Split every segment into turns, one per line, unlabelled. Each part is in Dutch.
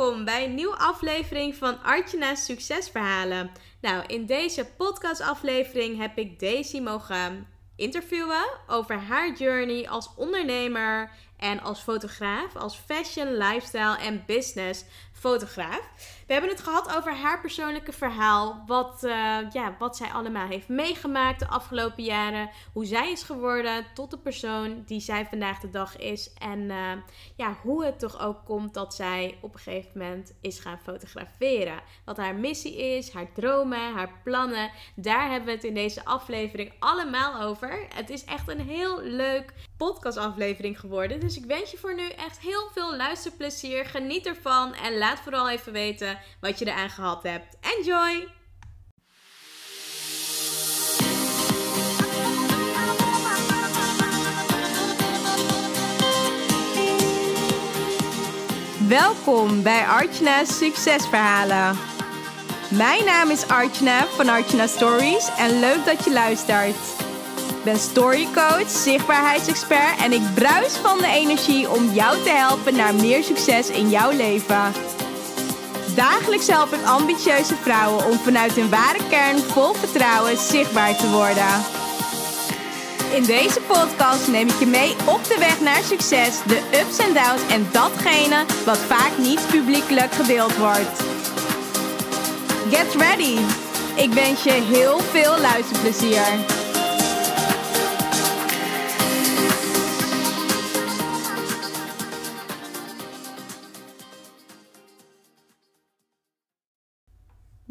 welkom bij een nieuwe aflevering van Artjana's Succesverhalen. Nou, in deze podcastaflevering heb ik Daisy mogen interviewen over haar journey als ondernemer en als fotograaf, als fashion, lifestyle en business fotograaf. We hebben het gehad over haar persoonlijke verhaal. Wat, uh, ja, wat zij allemaal heeft meegemaakt de afgelopen jaren. Hoe zij is geworden tot de persoon die zij vandaag de dag is. En uh, ja, hoe het toch ook komt dat zij op een gegeven moment is gaan fotograferen. Wat haar missie is, haar dromen, haar plannen. Daar hebben we het in deze aflevering allemaal over. Het is echt een heel leuk podcastaflevering geworden. Dus ik wens je voor nu echt heel veel luisterplezier. Geniet ervan en laat vooral even weten wat je eraan gehad hebt. Enjoy! Welkom bij Archna's Succesverhalen. Mijn naam is Archna van Archna Stories en leuk dat je luistert. Ik ben storycoach, zichtbaarheidsexpert en ik bruis van de energie om jou te helpen naar meer succes in jouw leven. Dagelijks help ik ambitieuze vrouwen om vanuit hun ware kern vol vertrouwen zichtbaar te worden. In deze podcast neem ik je mee op de weg naar succes, de ups en downs en datgene wat vaak niet publiekelijk gedeeld wordt. Get ready! Ik wens je heel veel luisterplezier.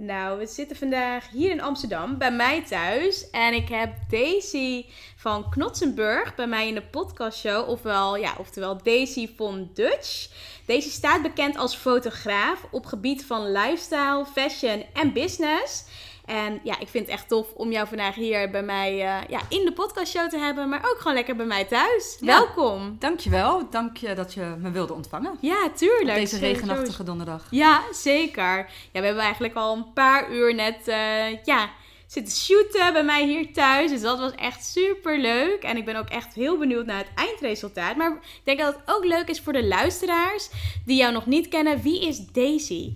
Nou, we zitten vandaag hier in Amsterdam bij mij thuis. En ik heb Daisy van Knotsenburg bij mij in de podcastshow. Ofwel, ja, oftewel Daisy van Dutch. Daisy staat bekend als fotograaf op gebied van lifestyle, fashion en business. En ja, ik vind het echt tof om jou vandaag hier bij mij uh, ja, in de podcastshow te hebben, maar ook gewoon lekker bij mij thuis. Ja, Welkom.
Dankjewel. Dank je dat je me wilde ontvangen.
Ja, tuurlijk.
Op deze regenachtige donderdag.
Ja, zeker. Ja, we hebben eigenlijk al een paar uur net uh, ja, zitten shooten bij mij hier thuis. Dus dat was echt super leuk. En ik ben ook echt heel benieuwd naar het eindresultaat. Maar ik denk dat het ook leuk is voor de luisteraars die jou nog niet kennen. Wie is Daisy?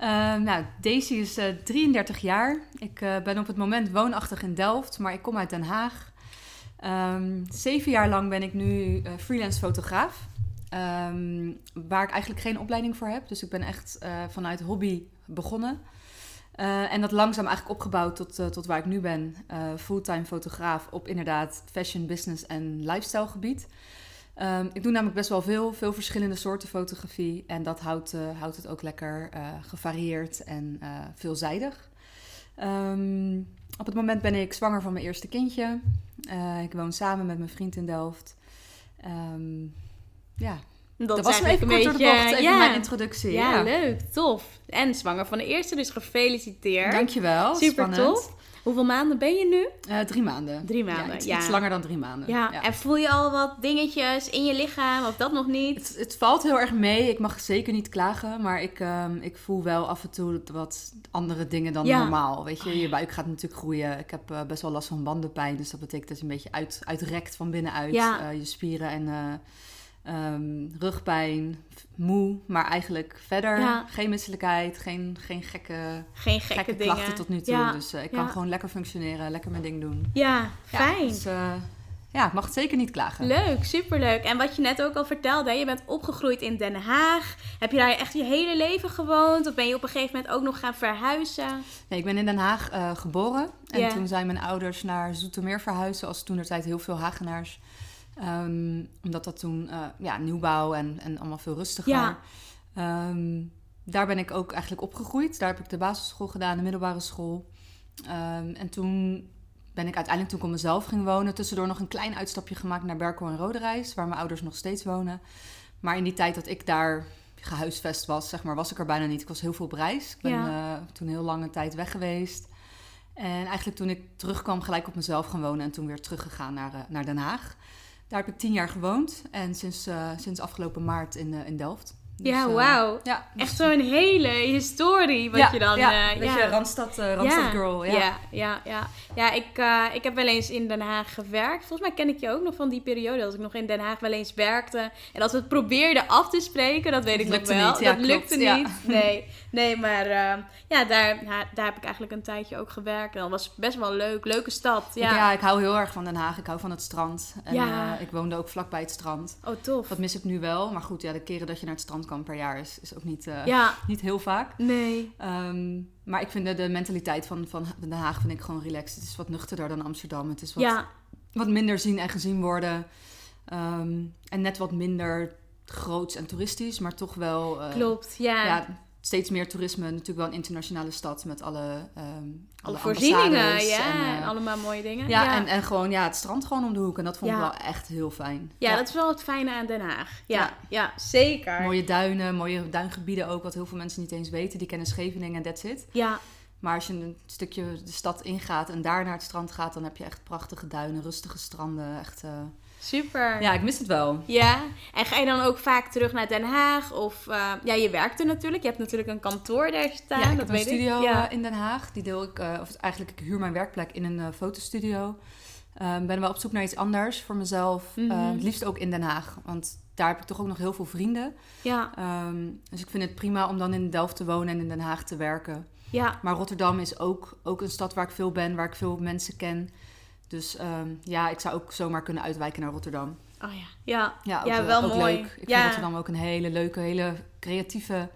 Uh, nou, Daisy is uh, 33 jaar. Ik uh, ben op het moment woonachtig in Delft, maar ik kom uit Den Haag. Um, zeven jaar lang ben ik nu uh, freelance fotograaf. Um, waar ik eigenlijk geen opleiding voor heb. Dus ik ben echt vanuit hobby begonnen. en dat langzaam eigenlijk opgebouwd tot, tot waar ik nu ben. fulltime fotograaf op inderdaad fashion, business en lifestyle gebied. Um, ik doe namelijk best wel veel, veel verschillende soorten fotografie. En dat houdt, uh, houdt het ook lekker uh, gevarieerd en uh, veelzijdig. Um, op het moment ben ik zwanger van mijn eerste kindje. ik woon samen met mijn vriend in Delft. Um, ja, dat, dat was even kort beetje, bocht, even ja, mijn introductie.
Ja, ja, leuk, tof. En zwanger van de eerste, dus gefeliciteerd.
Dankjewel,
Super spannend. tof. Hoeveel maanden ben je nu?
Uh, drie maanden.
Drie maanden,
ja. Iets, ja. iets, langer dan drie maanden.
Ja. ja. en voel je al wat dingetjes in je lichaam of dat nog niet?
Het, het valt heel erg mee. Ik mag zeker niet klagen, maar ik, um, ik voel wel af en toe wat andere dingen dan normaal. Weet je, je buik gaat natuurlijk groeien. Ik heb uh, best wel last van bandenpijn, dus dat betekent dat je een beetje uit, uitrekt van binnenuit. Uh, je spieren en um, rugpijn, moe, maar eigenlijk verder ja. geen misselijkheid, geen, geen gekke,
geen gekke,
gekke
dingen.
klachten tot nu toe. Ja. Dus uh, ik kan gewoon lekker functioneren, lekker mijn ding doen.
Ja, fijn.
Dus, uh, ja, ik mag het zeker niet klagen.
Leuk, superleuk. En wat je net ook al vertelde, je bent opgegroeid in Den Haag. Heb je daar echt je hele leven gewoond? Of ben je op een gegeven moment ook nog gaan verhuizen?
Nee, ik ben in Den Haag uh, geboren. En yeah. toen zijn mijn ouders naar Zoetermeer verhuizen. Als toen er tijd heel veel Hagenaars Um, omdat dat toen uh, ja, nieuwbouw en, en allemaal veel rustiger. Ja. Um, daar ben ik ook eigenlijk opgegroeid. Daar heb ik de basisschool gedaan, de middelbare school. Um, en toen ben ik uiteindelijk, toen ik op mezelf ging wonen, tussendoor nog een klein uitstapje gemaakt naar Berkel en Roderijs, waar mijn ouders nog steeds wonen. Maar in die tijd dat ik daar gehuisvest was, zeg maar, was ik er bijna niet. Ik was heel veel op reis. Ik ben ja. uh, toen heel lange tijd weg geweest. En eigenlijk toen ik terugkwam, gelijk op mezelf gaan wonen en toen weer teruggegaan naar, uh, naar Den Haag. Daar heb ik tien jaar gewoond en sinds, uh, sinds afgelopen maart in, uh, in Delft. Dus,
ja,
eh,
wauw.
Ja,
Echt zo'n hele historie wat
ja,
je dan...
Ja,
eh,
beetje Randstad, eh, Randstad
ja.
girl. Ja.
Ja, ja, ja. Ja, ik, eh, ik heb wel eens in Den Haag gewerkt. Volgens mij ken ik je ook nog van die periode. Dat ik nog in Den Haag wel eens werkte. En dat we het probeerden af te spreken, dat weet ik nog
lukte
wel.
niet, ja,
dat lukte
klopt, ja.
niet. Nee, nee maar eh, ja, daar, daar heb ik eigenlijk een tijdje ook gewerkt. En dat was best wel leuk. Leuke stad.
Ja.
Ja.
ik hou heel erg van Den Haag. Ik hou van het strand. En
Ja.
eh, ik woonde ook vlakbij het strand.
Oh, tof.
Dat mis ik nu wel. Maar goed, ja, de keren dat je naar het strand kan per jaar is, is ook niet, eh,
Ja,
niet heel vaak.
nee.
Ehm, maar ik vind de, de mentaliteit van, van Den Haag vind ik gewoon relaxed. Het is wat nuchterder dan Amsterdam. Het is wat,
Ja,
wat minder zien en gezien worden. Ehm, en net wat minder groots en toeristisch, maar toch wel... eh,
klopt. Ja.
ja, steeds meer toerisme. Natuurlijk wel een internationale stad met alle, ehm
Alle voorzieningen, ja.
en, eh,
allemaal mooie dingen.
ja,
ja.
En, en gewoon ja, het strand gewoon om de hoek. En dat vond ik wel echt heel fijn.
Ja, dat is wel het fijne aan Den Haag. Ja, ja.
Ja.
zeker.
Mooie duinen, mooie duingebieden ook, wat heel veel mensen niet eens weten. Die kennen Scheveningen en that's it.
Ja,
Maar als je een stukje de stad ingaat en daar naar het strand gaat, dan heb je echt prachtige duinen, rustige stranden. Echt, eh,
super.
Ja, ik mis het wel.
Ja, en ga je dan ook vaak terug naar Den Haag? Of, eh, ja, je werkt er natuurlijk. Je hebt natuurlijk een kantoor daar staan.
ja, ik
dat
heb een studio.
Ja.
eh, in Den Haag. Die deel ik, eh, of eigenlijk, ik huur mijn werkplek in een fotostudio. Ik ben wel op zoek naar iets anders voor mezelf.
Mhm.
Het liefst ook in Den Haag, want daar heb ik toch ook nog heel veel vrienden.
ja,
Ehm, dus ik vind het prima om dan in Delft te wonen en in Den Haag te werken.
ja,
Maar Rotterdam is ook, ook een stad waar ik veel ben, waar ik veel mensen ken. Dus ehm, ja, ik zou ook zomaar kunnen uitwijken naar Rotterdam.
oh ja, ja.
Ja, ook,
Ja, wel
ook
mooi.
leuk. Ik
Ja.
vind Rotterdam ook een hele leuke, hele creatieve,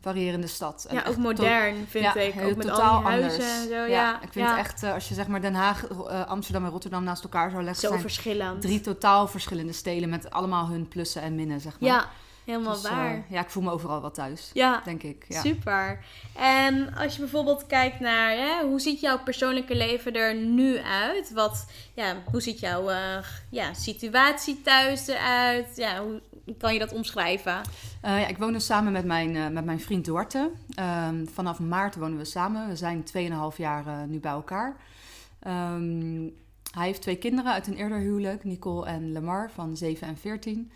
variërende stad. En
Ja, ook modern vind
ja,
ik.
heel
Ook met al
totaal
die huizen
anders.
en zo.
Ja,
Ja,
ik vind het echt, eh, als je zeg maar Den Haag, eh, Amsterdam en Rotterdam naast elkaar zou leggen,
zo
zijn
verschillend.
drie totaal verschillende steden met allemaal hun plussen en minnen, zeg maar.
Ja, helemaal
Dus, eh,
waar.
ja, ik voel me overal wel thuis,
Ja,
denk ik. Ja.
Super. En als je bijvoorbeeld kijkt naar hè, hoe ziet jouw persoonlijke leven er nu uit? Wat, ja, hoe ziet jouw eh, ja, situatie thuis eruit? Ja, hoe kan je dat omschrijven?
Eh, ja, ik woon dus samen met mijn, met mijn vriend Duarte. Ehm, vanaf maart wonen we samen. We zijn 2,5 jaar nu bij elkaar. Ehm, hij heeft twee kinderen uit een eerder huwelijk, Nicole en Lamar van 7 en 14.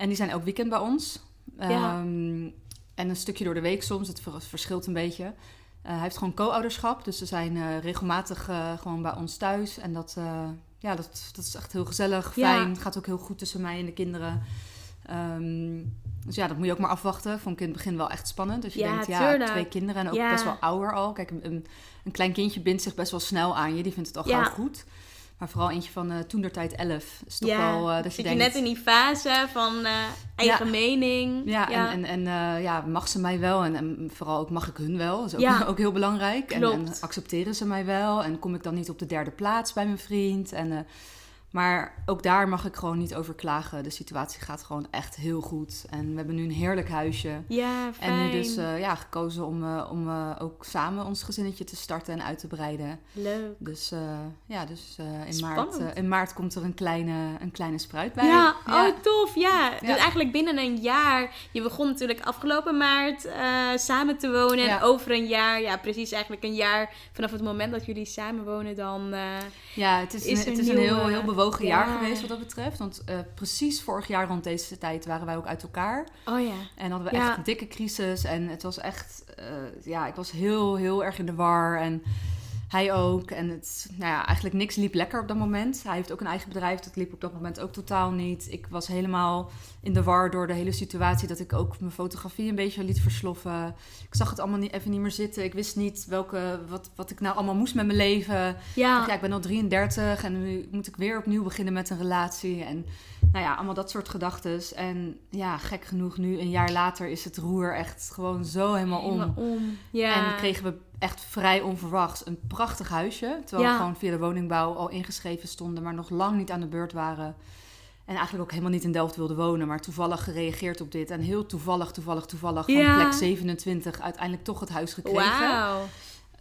En die zijn elk weekend bij ons.
Ja.
Ehm, en een stukje door de week soms, het ver- verschilt een beetje. Eh, hij heeft gewoon co-ouderschap, dus ze zijn eh, regelmatig eh, gewoon bij ons thuis. En dat, ja, dat, dat is echt heel gezellig, fijn. Het gaat ook heel goed tussen mij en de kinderen. Ehm, dus ja, dat moet je ook maar afwachten. Vond ik in het begin wel echt spannend. Dus je
Ja,
denkt, ja,
tuurlijk.
twee kinderen en ook best wel ouder al. Kijk, een, een, klein kindje bindt zich best wel snel aan je. Die vindt het al gauw goed. Maar vooral eentje van eh toen der tijd 11. Is toch
ja,
wel eh, dat je
zit
denkt...
je net in die fase van eh, eigen mening.
Ja, en, en, en ja, mag ze mij wel? En, en vooral ook mag ik hun wel? Dat is ook, heel belangrijk. En, accepteren ze mij wel? En kom ik dan niet op de derde plaats bij mijn vriend? En, maar ook daar mag ik gewoon niet over klagen. De situatie gaat gewoon echt heel goed. En we hebben nu een heerlijk huisje.
ja, fijn.
En nu dus eh, ja, gekozen om, eh, om eh, ook samen ons gezinnetje te starten en uit te breiden.
Leuk.
Dus, ja, dus in, maart, in maart komt er een kleine, een kleine spruit bij.
Ja, oh tof, ja. Dus eigenlijk binnen een jaar, je begon natuurlijk afgelopen maart samen te wonen.
Ja.
En over een jaar, ja precies eigenlijk een jaar vanaf het moment dat jullie samen wonen, dan...
Ja, het is,
Is
een, het is een heel, heel bewogen
ja.
jaar geweest wat dat betreft. Want eh, precies vorig jaar rond deze tijd waren wij ook uit elkaar.
oh ja.
En hadden we echt een dikke crisis. En het was echt, eh, ja, ik was heel, heel erg in de war. En hij ook. En het, nou ja, eigenlijk niks liep lekker op dat moment. Hij heeft ook een eigen bedrijf. Dat liep op dat moment ook totaal niet. Ik was helemaal in de war door de hele situatie. Dat ik ook mijn fotografie een beetje liet versloffen. Ik zag het allemaal niet, even niet meer zitten. Ik wist niet welke, wat, wat ik nou allemaal moest met mijn leven. Ik
Ja,
dacht, ja, ik ben al 33 en nu moet ik weer opnieuw beginnen met een relatie. En nou ja, allemaal dat soort gedachten. En ja, gek genoeg, nu een jaar later is het roer echt gewoon zo helemaal om.
helemaal om. Ja.
En kregen we echt vrij onverwachts een prachtig huisje. Terwijl
Ja.
we gewoon via de woningbouw al ingeschreven stonden, maar nog lang niet aan de beurt waren. En eigenlijk ook helemaal niet in Delft wilden wonen, maar toevallig gereageerd op dit. En heel toevallig, toevallig, toevallig van
Ja.
plek 27 uiteindelijk toch het huis gekregen.
Wauw.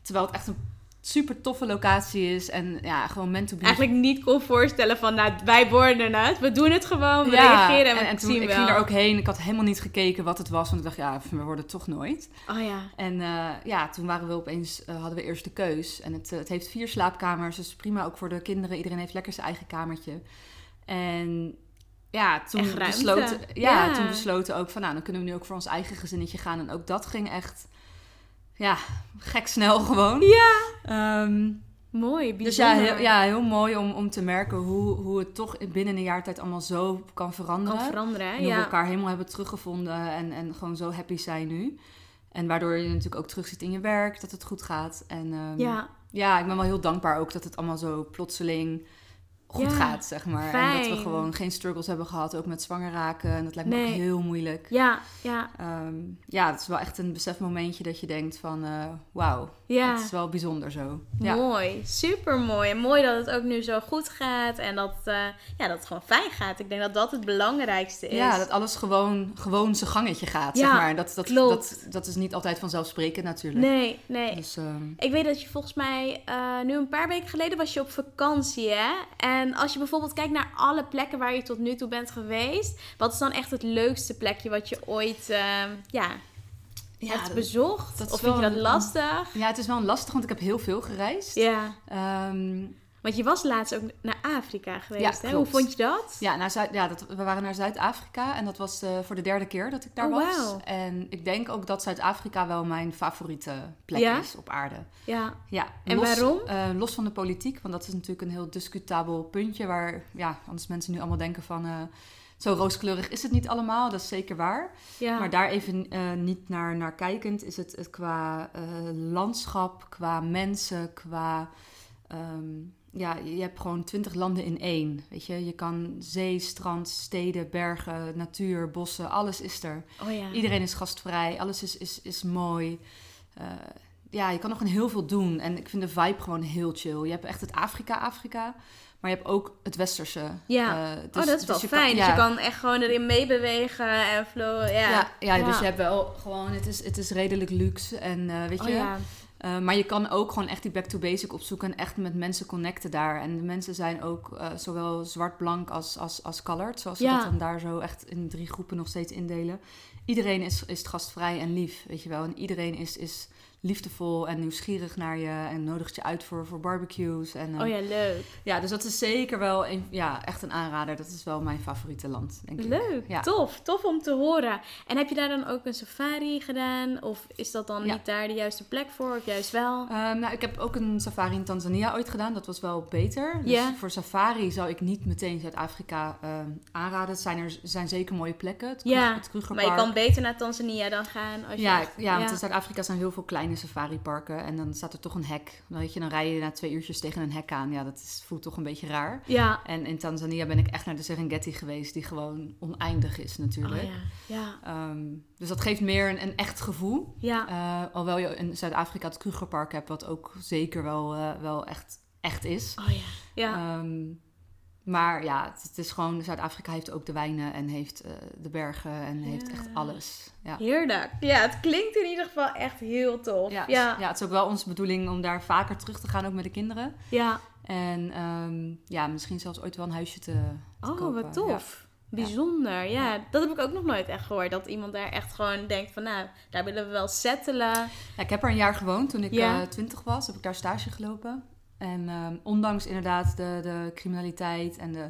Terwijl het echt een super toffe locatie is. En ja, gewoon meant to be.
Eigenlijk niet kon voorstellen van, nou, wij worden het. We doen het gewoon, we
Ja,
reageren en we
en, en toen
zien
ik
wel.
ging er ook heen. Ik had helemaal niet gekeken wat het was. Want ik dacht, ja, we worden het toch nooit.
Oh ja.
En eh, ja, toen waren we opeens, eh, hadden we eerst de keus. En het, eh, het heeft vier slaapkamers. Dus prima ook voor de kinderen. Iedereen heeft lekker zijn eigen kamertje. En ja, toen besloten, ja,
Ja.
toen besloten ook van, nou, dan kunnen we nu ook voor ons eigen gezinnetje gaan. En ook dat ging echt, ja, gek snel gewoon.
Ja.
Ehm,
Mooi,
dus ja
bijzonder.
heel, ja, heel mooi om, om te merken hoe, hoe het toch binnen een jaar tijd allemaal zo kan veranderen.
Kan veranderen?
En hoe we elkaar helemaal hebben teruggevonden en, en gewoon zo happy zijn nu. En waardoor je natuurlijk ook terug ziet in je werk, dat het goed gaat. En ehm,
Ja,
ja, ik ben wel heel dankbaar ook dat het allemaal zo plotseling goed
Ja,
gaat, zeg maar. En dat we gewoon geen struggles hebben gehad, ook met zwanger raken. En dat lijkt me ook heel moeilijk.
ja, ja,
Ehm, ja, het is wel echt een besefmomentje dat je denkt van... eh, wauw,
ja.
het is wel bijzonder zo. Ja.
Mooi, super mooi. En mooi dat het ook nu zo goed gaat en dat, eh, ja, dat het gewoon fijn gaat. Ik denk dat dat het belangrijkste is.
Ja, dat alles gewoon, gewoon zijn gangetje gaat,
Ja,
zeg maar. Dat, dat,
klopt.
dat, dat is niet altijd vanzelfsprekend natuurlijk.
Nee, nee.
Dus, ehm,
Ik weet dat je volgens mij eh, nu een paar weken geleden was je op vakantie, hè? En als je bijvoorbeeld kijkt naar alle plekken waar je tot nu toe bent geweest, wat is dan echt het leukste plekje wat je ooit eh, ja,
ja,
hebt bezocht?
dat
of vind je dat lastig?
ja, het is wel lastig, want ik heb heel veel gereisd.
Ja,
Ehm,
want je was laatst ook naar Afrika geweest,
Ja,
hè? Hoe vond je dat?
Ja, naar Zuid, ja dat, we waren naar Zuid-Afrika en dat was eh, voor de derde keer dat ik daar
Oh,
was.
wauw.
En ik denk ook dat Zuid-Afrika wel mijn favoriete plek
Ja?
is op aarde.
Ja,
Ja,
En
los,
waarom?
eh, los van de politiek, want dat is natuurlijk een heel discutabel puntje waar ja, anders mensen nu allemaal denken van eh, zo rooskleurig is het niet allemaal. Dat is zeker waar.
ja.
Maar daar even eh, niet naar, naar kijkend is het, het qua eh, landschap, qua mensen, qua... ehm, ja, je hebt gewoon twintig landen in één. Weet je, je kan zee, strand, steden, bergen, natuur, bossen, alles is er.
oh ja.
Iedereen is gastvrij, alles is, is, is mooi. Eh, ja, je kan nog gewoon heel veel doen. En ik vind de vibe gewoon heel chill. Je hebt echt het Afrika-Afrika, maar je hebt ook het Westerse.
Ja.
Eh,
oh,
dus-
dat is wel
dus kan-
fijn. Dus je kan echt gewoon erin meebewegen en flowen. Ja,
Ja, ja,
Ja.
dus je hebt wel gewoon, het is, het is redelijk luxe en eh, weet
Oh
je.
ja.
Eh, maar je kan ook gewoon echt die back to basic opzoeken en echt met mensen connecten daar. En de mensen zijn ook zowel zwart-blank als, als, als colored, zoals ze
Ja.
dat dan daar zo echt in drie groepen nog steeds indelen. Iedereen is, is gastvrij en lief, weet je wel. En iedereen is, is liefdevol en nieuwsgierig naar je en nodigt je uit voor, voor barbecues. En, eh,
Oh ja, leuk.
ja, dus dat is zeker wel een, ja, echt een aanrader. Dat is wel mijn favoriete land, denk ik.
Leuk,
Ja.
tof. Tof om te horen. En heb je daar dan ook een safari gedaan? Of is dat dan
Ja.
niet daar de juiste plek voor? Of juist wel?
Ehm, nou, ik heb ook een safari in Tanzania ooit gedaan. Dat was wel beter. Dus voor safari zou ik niet meteen Zuid-Afrika ehm, aanraden. Het zijn er zijn zeker mooie plekken. Het,
Ja,
het
maar je kan beter naar Tanzania dan gaan. Als je
Ja,
echt-
ja, want in Zuid-Afrika zijn heel veel kleine safariparken. En dan staat er toch een hek. Dan, weet je, dan rij je na twee uurtjes tegen een hek aan. Ja, dat is, voelt toch een beetje raar.
Ja.
En in Tanzania ben ik echt naar de Serengeti geweest. Die gewoon oneindig is
Oh
natuurlijk.
ja. Ja.
Ehm, dus dat geeft meer een, een echt gevoel.
Ja.
Eh, alhoewel je in Zuid-Afrika het Krugerpark hebt, wat ook zeker wel, eh, wel echt, echt is.
Oh ja. Ja.
Ehm, maar ja, het, het is gewoon, Zuid-Afrika heeft ook de wijnen en heeft eh, de bergen en heeft echt alles. Ja.
Heerlijk. Ja, het klinkt in ieder geval echt heel tof.
Ja,
Ja.
ja. het is ook wel onze bedoeling om daar vaker terug te gaan, ook met de kinderen.
Ja.
En ehm, ja, misschien zelfs ooit wel een huisje te, te
Oh,
kopen.
wat tof. Bijzonder, ja. Dat heb ik ook nog nooit echt gehoord. Dat iemand daar echt gewoon denkt van, nou, daar willen we wel settelen.
Ja, ik heb er een jaar gewoond. Toen ik
Ja.
eh, twintig was, heb ik daar stage gelopen. En ehm, ondanks inderdaad de, de criminaliteit en de...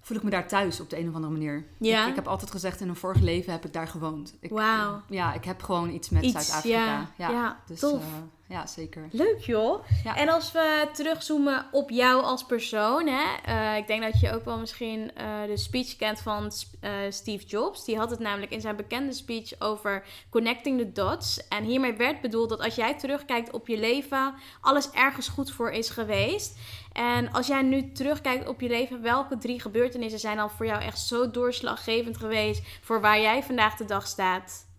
voel ik me daar thuis op de een of andere manier.
Ja?
Ik, ik heb altijd gezegd, in een vorig leven heb ik daar gewoond. Ik,
Wauw.
Ja, ik heb gewoon iets met Zuid-Afrika.
ja. Ja,
dus,
tof.
eh, ja, zeker.
Leuk joh.
Ja.
En als we terugzoomen op jou als persoon, hè? eh, ik denk dat je ook wel misschien eh, de speech kent van eh, Steve Jobs. Die had het namelijk in zijn bekende speech over connecting the dots. En hiermee werd bedoeld dat als jij terugkijkt op je leven, alles ergens goed voor is geweest. En als jij nu terugkijkt op je leven, welke drie gebeurtenissen zijn dan voor jou echt zo doorslaggevend geweest voor waar jij vandaag de dag staat?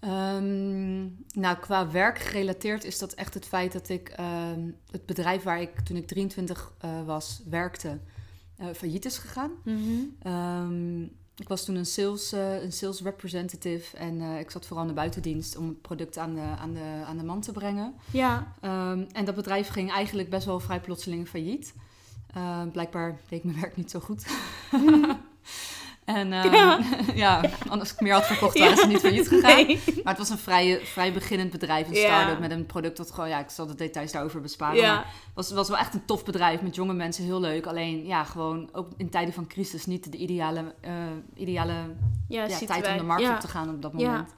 Ehm, nou, qua werk gerelateerd is dat echt het feit dat ik ehm, het bedrijf waar ik toen ik 23 eh, was werkte, eh, failliet is gegaan. Ehm, ik was toen een sales, eh, een sales representative en ik zat vooral in de buitendienst om het product aan de, aan de, aan de man te brengen.
Ja,
en dat bedrijf ging eigenlijk best wel vrij plotseling failliet. Blijkbaar deed ik mijn werk niet zo goed. En ehm, ja. ja. anders ik meer had verkocht, waren ze niet failliet gegaan. Maar het was een vrij, vrij beginnend bedrijf, een start-up met een product dat gewoon, ja, ik zal de details daarover besparen. Maar het was, was wel echt een tof bedrijf met jonge mensen, heel leuk. Alleen, ja, gewoon ook in tijden van crisis niet de ideale, uh, ideale ja, tijd om de markt op te gaan op dat moment.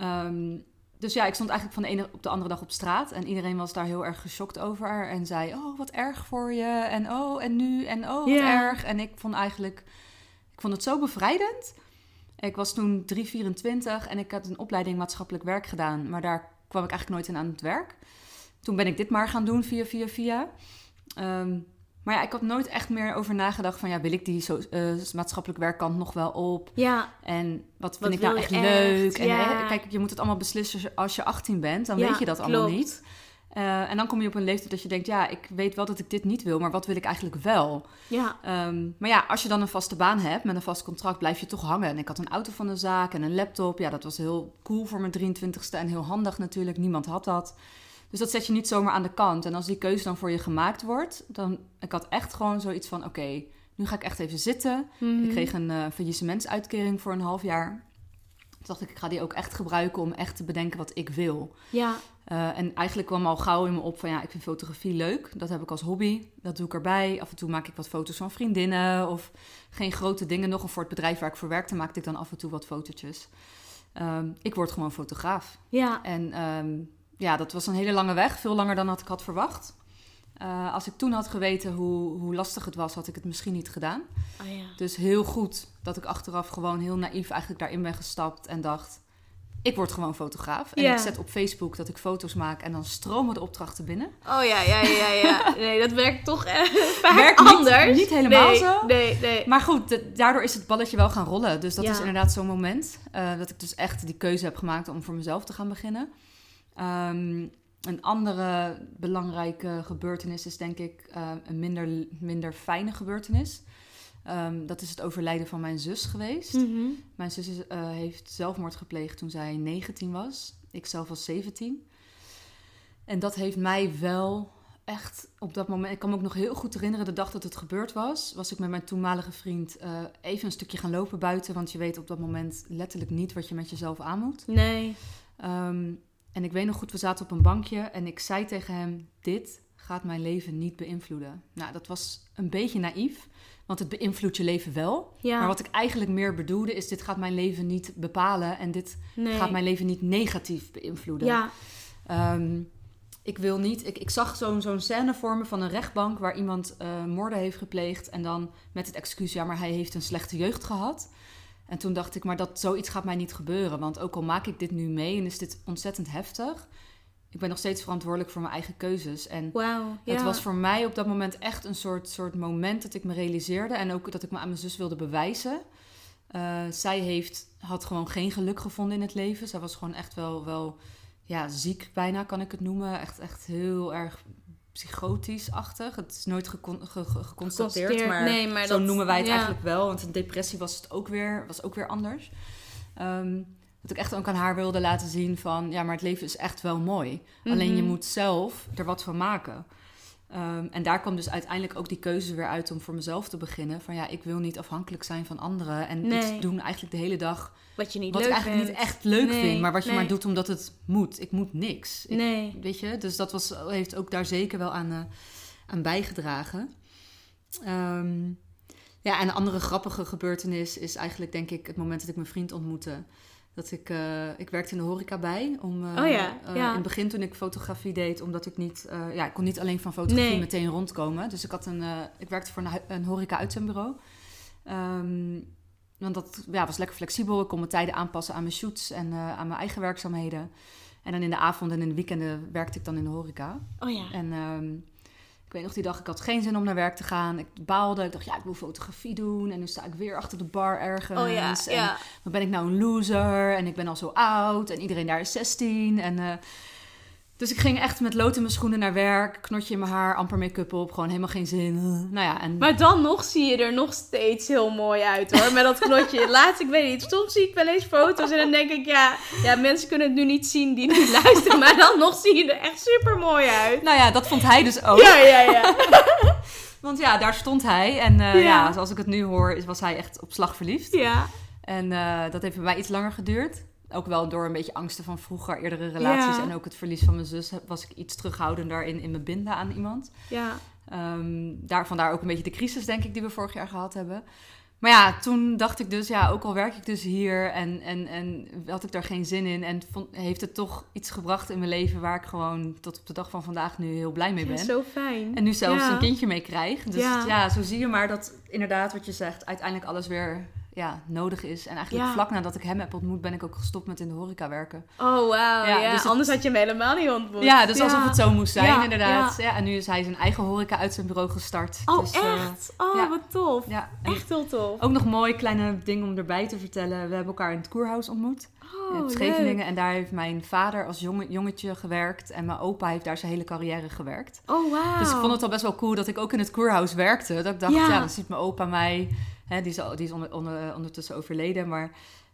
Um, dus ja, ik stond eigenlijk van de ene op de andere dag op straat. En iedereen was daar heel erg geschokt over. En zei, oh, wat erg voor je. En oh, en nu. En oh, wat erg. En ik vond eigenlijk... Ik vond het zo bevrijdend. Ik was toen 324 en ik had een opleiding maatschappelijk werk gedaan. Maar daar kwam ik eigenlijk nooit in aan het werk. Toen ben ik dit maar gaan doen via, via, via. Um, maar ja, ik had nooit echt meer over nagedacht van... ja, wil ik die zo, uh, maatschappelijk werkkant nog wel op?
Ja.
En wat vind ik nou echt, leuk? En hè, kijk, je moet het allemaal beslissen als je 18 bent. Dan weet je dat allemaal niet. Uh, en dan kom je op een leeftijd dat je denkt... ja, ik weet wel dat ik dit niet wil... maar wat wil ik eigenlijk wel?
Ja.
Um, maar ja, als je dan een vaste baan hebt... met een vast contract, blijf je toch hangen. En ik had een auto van de zaak en een laptop. Ja, dat was heel cool voor mijn 23ste... en heel handig natuurlijk. Niemand had dat. Dus dat zet je niet zomaar aan de kant. En als die keuze dan voor je gemaakt wordt, dan... Ik had echt gewoon zoiets van, oké, nu ga ik echt even zitten. Mhm. Ik kreeg een uh, faillissementsuitkering voor een half jaar. Toen dacht ik, ik ga die ook echt gebruiken om echt te bedenken wat ik wil.
Ja.
Uh, en eigenlijk kwam al gauw in me op van, ja, ik vind fotografie leuk. Dat heb ik als hobby. Dat doe ik erbij. Af en toe maak ik wat foto's van vriendinnen of geen grote dingen nog. Of voor het bedrijf waar ik voor werkte, maakte ik dan af en toe wat fotootjes. Um, ik word gewoon fotograaf.
Ja.
En... Um, ja, dat was een hele lange weg. Veel langer dan dat ik had verwacht. Uh, als ik toen had geweten hoe, hoe lastig het was, had ik het misschien niet gedaan.
Oh ja.
Dus heel goed dat ik achteraf gewoon heel naïef eigenlijk daarin ben gestapt en dacht... Ik word gewoon fotograaf. En ik zet op Facebook dat ik foto's maak en dan stromen de opdrachten binnen.
Oh ja, ja, ja, ja. Nee, dat werkt toch vaak werkt anders.
Niet, niet helemaal
nee,
zo.
Nee, nee.
Maar goed, daardoor is het balletje wel gaan rollen. Dus dat is inderdaad zo'n moment uh, dat ik dus echt die keuze heb gemaakt om voor mezelf te gaan beginnen. Um, een andere belangrijke gebeurtenis is denk ik uh, een minder, minder fijne gebeurtenis. Um, dat is het overlijden van mijn zus geweest. Mm -hmm. Mijn zus is, uh, heeft zelfmoord gepleegd toen zij 19 was. Ik zelf was 17. En dat heeft mij wel echt op dat moment... Ik kan me ook nog heel goed herinneren, de dag dat het gebeurd was... was ik met mijn toenmalige vriend uh, even een stukje gaan lopen buiten. Want je weet op dat moment letterlijk niet wat je met jezelf aan moet.
Nee.
Um, en ik weet nog goed, we zaten op een bankje en ik zei tegen hem: Dit gaat mijn leven niet beïnvloeden. Nou, dat was een beetje naïef, want het beïnvloedt je leven wel. Ja. Maar wat ik eigenlijk meer bedoelde is: Dit gaat mijn leven niet bepalen en dit gaat mijn leven niet negatief beïnvloeden.
Ja.
Um, ik wil niet. Ik, ik zag zo'n zo'n scène vormen van een rechtbank waar iemand uh, moorden heeft gepleegd. En dan met het excuus, ja, maar hij heeft een slechte jeugd gehad. En toen dacht ik, maar dat zoiets gaat mij niet gebeuren. Want ook al maak ik dit nu mee en is dit ontzettend heftig, ik ben nog steeds verantwoordelijk voor mijn eigen keuzes. En
wow,
het was voor mij op dat moment echt een soort, soort moment dat ik me realiseerde. En ook dat ik me aan mijn zus wilde bewijzen. Uh, zij heeft, had gewoon geen geluk gevonden in het leven. Zij was gewoon echt wel, wel ja, ziek bijna, kan ik het noemen. Echt, echt heel erg psychotisch-achtig. Het is nooit geconstateerd, maar, nee, maar zo noemen wij het eigenlijk wel. Want een depressie was het ook weer, was ook weer anders. Um, dat ik echt ook aan haar wilde laten zien van... ja, maar het leven is echt wel mooi. Alleen je mhm. moet zelf er wat van maken. Um, en daar kwam dus uiteindelijk ook die keuze weer uit om voor mezelf te beginnen. Van ja, ik wil niet afhankelijk zijn van anderen. En nee. iets doen eigenlijk de hele dag
wat je niet
wat
leuk
ik eigenlijk
vindt.
niet echt leuk nee, vind, maar wat je maar doet omdat het moet. Ik moet niks. Ik,
nee.
Weet je? Dus dat was, heeft ook daar zeker wel aan, uh, aan bijgedragen. Um, ja, en een andere grappige gebeurtenis is eigenlijk denk ik het moment dat ik mijn vriend ontmoette. Dat ik, uh, ik werkte in de horeca bij. Om, uh,
oh ja, ja.
In het begin toen ik fotografie deed, omdat ik niet... ja, ik kon niet alleen van fotografie nee. meteen rondkomen. Dus ik, had een, ik werkte voor een, een horeca-uitzendbureau. Um, want dat ja, was lekker flexibel. Ik kon mijn tijden aanpassen aan mijn shoots en aan mijn eigen werkzaamheden. En dan in de avonden en in de weekenden werkte ik dan in de horeca.
Oh ja.
En um, ik weet nog die dag, ik had geen zin om naar werk te gaan. Ik baalde. Ik dacht, ja, ik wil fotografie doen. En nu sta ik weer achter de bar ergens.
Oh ja,
en
ja.
dan ben ik nou een loser. En ik ben al zo oud. En iedereen daar is 16. En... Uh, dus ik ging echt met lood in mijn schoenen naar werk, knotje in mijn haar, amper make-up op, gewoon helemaal geen zin. Nou ja, en...
Maar dan nog zie je er nog steeds heel mooi uit hoor, met dat knotje. Laatst, ik weet niet, soms zie ik wel eens foto's en dan denk ik, ja, ja mensen kunnen het nu niet zien die niet luisteren, maar dan nog zie je er echt super mooi uit.
Nou ja, dat vond hij dus ook.
Ja, ja, ja.
Want ja, daar stond hij. En eh,
Ja.
ja. zoals ik het nu hoor, was hij echt op slag verliefd.
Ja.
En eh, dat heeft bij mij iets langer geduurd. Ook wel door een beetje angsten van vroeger, eerdere relaties.
Ja.
En ook het verlies van mijn zus was ik iets terughoudender in, in mijn binden aan iemand.
Ja.
Ehm, daar, vandaar ook een beetje de crisis, denk ik, die we vorig jaar gehad hebben. Maar ja, toen dacht ik dus, ja, ook al werk ik dus hier en, en, en had ik daar geen zin in. En vond, heeft het toch iets gebracht in mijn leven waar ik gewoon tot op de dag van vandaag nu heel blij mee
Ja,
ben.
zo fijn.
En nu zelfs
Ja.
een kindje mee krijg. Dus
Ja.
ja. zo zie je maar dat inderdaad wat je zegt, uiteindelijk alles weer ja, nodig is. En eigenlijk
Ja.
vlak nadat ik hem heb ontmoet, ben ik ook gestopt met in de horeca werken.
Oh, wauw. Ja,
Ja, dus het-
Anders had je hem helemaal niet ontmoet.
Ja, dus alsof het zo moest zijn, inderdaad. Ja. en nu is hij zijn eigen horeca uit zijn bureau gestart.
Oh,
Dus, eh,
echt? Oh,
ja.
wat tof.
ja,
Echt heel tof.
ook nog mooi kleine ding om erbij te vertellen. We hebben elkaar in het koerhuis ontmoet.
Oh,
op Scheveningen. En daar heeft mijn vader als jonge, jongetje gewerkt. En mijn opa heeft daar zijn hele carrière gewerkt.
Oh, wauw.
Dus ik vond het al best wel cool dat ik ook in het koerhuis werkte. Dat ik dacht,
Ja.
ja, dan ziet mijn opa mij. Hè, die is, die is onder, onder- ondertussen overleden. Maar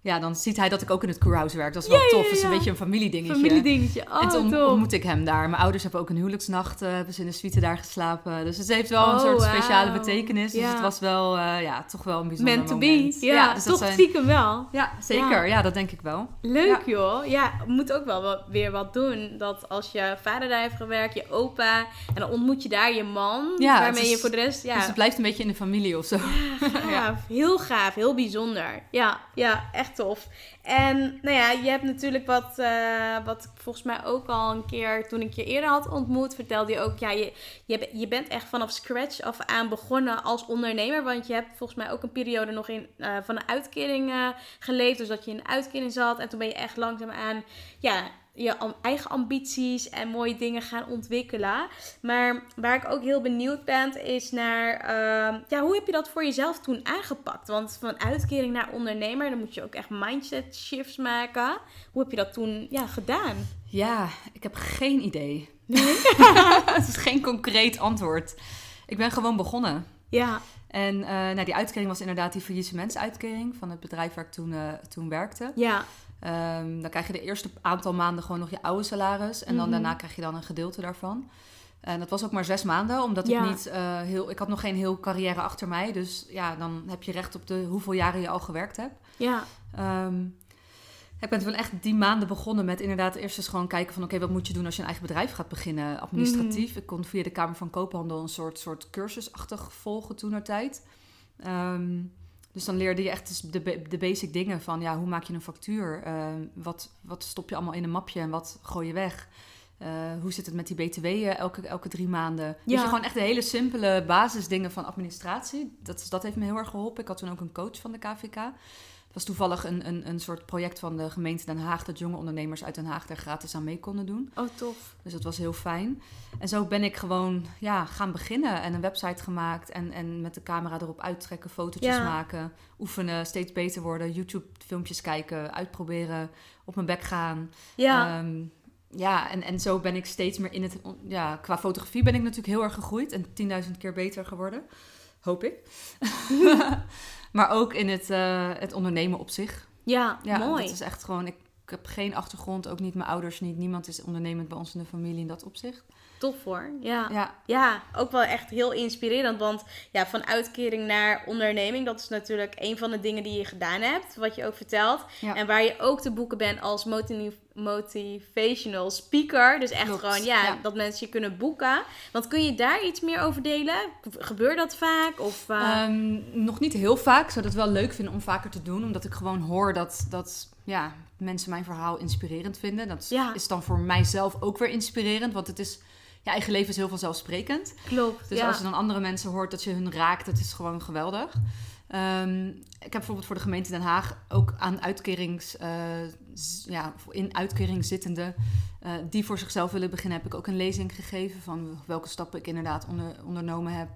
ja, dan ziet hij dat ik ook in het koerhuis werk. Dat is wel
Ja, ja,
tof. Dat is
ja.
een beetje een familiedingetje.
Familiedingetje. Oh,
en toen
tof.
ontmoette ik hem daar. Mijn ouders hebben ook een huwelijksnacht, eh, hebben ze in de suite daar geslapen. Dus het heeft wel
Oh,
een soort
wauw.
speciale betekenis. Dus
Ja.
het was wel, eh, ja, toch wel een bijzonder
Meant to
moment.
be. Ja,
dus dat
toch
zijn-
stiekem wel.
Ja, zeker. Ja. dat denk ik wel.
Leuk joh. Ja, moet ook wel wat, weer wat doen. Dat als je vader daar heeft gewerkt, je opa, en dan ontmoet je daar je man,
Ja,
waarmee
is-
je voor de rest, ja,
Dus het blijft een beetje in de familie of zo.
gaaf, heel gaaf, heel bijzonder. Ja, ja, echt tof. En nou ja, je hebt natuurlijk wat, eh, wat volgens mij ook al een keer toen ik je eerder had ontmoet, vertelde je ook, ja, je, je, be- je bent echt vanaf scratch af aan begonnen als ondernemer. Want je hebt volgens mij ook een periode nog in, eh, van een uitkering eh, geleefd. Dus dat je in een uitkering zat. En toen ben je echt langzaamaan ja, je eigen ambities en mooie dingen gaan ontwikkelen. Maar waar ik ook heel benieuwd ben, is naar ehm, ja, hoe heb je dat voor jezelf toen aangepakt? Want van uitkering naar ondernemer, dan moet je ook echt mindset shifts maken. Hoe heb je dat toen ja, gedaan?
Ja, ik heb geen idee. het is geen concreet antwoord. Ik ben gewoon begonnen.
Ja,
En eh, nou, die uitkering was inderdaad die faillissementsuitkering van het bedrijf waar ik toen, eh, toen werkte.
ja,
Ehm, dan krijg je de eerste aantal maanden gewoon nog je oude salaris. En dan
Mhm.
daarna krijg je dan een gedeelte daarvan. En dat was ook maar zes maanden, omdat
Ja.
ik niet eh, heel... Ik had nog geen heel carrière achter mij. Dus ja, dan heb je recht op de hoeveel jaren je al gewerkt hebt.
ja,
Ehm, ik ben toen echt die maanden begonnen met inderdaad eerst eens gewoon kijken van... oké, wat moet je doen als je een eigen bedrijf gaat beginnen, administratief.
Mhm.
Ik kon via de Kamer van Koophandel een soort, soort cursusachtig volgen toen tijd. Ehm, dus dan leerde je echt dus de, de basic dingen van... ja, hoe maak je een factuur? Ehm, wat, wat stop je allemaal in een mapje en wat gooi je weg? Eh, hoe zit het met die btw elke, elke drie maanden? Dus je gewoon echt de hele simpele basisdingen van administratie. Dat, dat heeft me heel erg geholpen. Ik had toen ook een coach van de KVK. Was toevallig een, een, een soort project van de gemeente Den Haag... dat jonge ondernemers uit Den Haag daar gratis aan mee konden doen.
oh tof.
Dus dat was heel fijn. En zo ben ik gewoon ja, gaan beginnen en een website gemaakt... en, en met de camera erop uittrekken, fotootjes
Ja.
maken... oefenen, steeds beter worden, YouTube-filmpjes kijken... uitproberen, op mijn bek gaan...
Ja,
Ehm, ja, en, en zo ben ik steeds meer in het... Ja, qua fotografie ben ik natuurlijk heel erg gegroeid en 10.000 keer beter geworden. Hoop ik. maar ook in het, eh, het ondernemen op zich.
ja,
Ja,
mooi.
dat is echt gewoon... Ik, ik heb geen achtergrond, ook niet mijn ouders niet. Niemand is ondernemend bij ons in de familie in dat opzicht.
Tof hoor. Ja.
Ja,
Ja, ook wel echt heel inspirerend. Want ja, van uitkering naar onderneming, dat is natuurlijk een van de dingen die je gedaan hebt. Wat je ook vertelt.
Ja.
En waar je ook te boeken bent als moti- motivational speaker. Dus echt
Klopt,
gewoon, ja,
ja.
dat mensen je kunnen boeken. Want kun je daar iets meer over delen? Gebeurt dat vaak? Of, eh,
Ehm, nog niet heel vaak. Ik zou dat wel leuk vinden om vaker te doen. Omdat ik gewoon hoor dat, dat ja, mensen mijn verhaal inspirerend vinden. Dat is dan voor mijzelf ook weer inspirerend. Want het is, je eigen leven is heel vanzelfzelfsprekend.
klopt.
Dus
ja.
als je dan andere mensen hoort dat je hun raakt, dat is gewoon geweldig. Ehm, ik heb bijvoorbeeld voor de gemeente Den Haag ook aan uitkerings, eh, ja, in uitkering zittende eh, die voor zichzelf willen beginnen, heb ik ook een lezing gegeven van welke stappen ik inderdaad onder, ondernomen heb.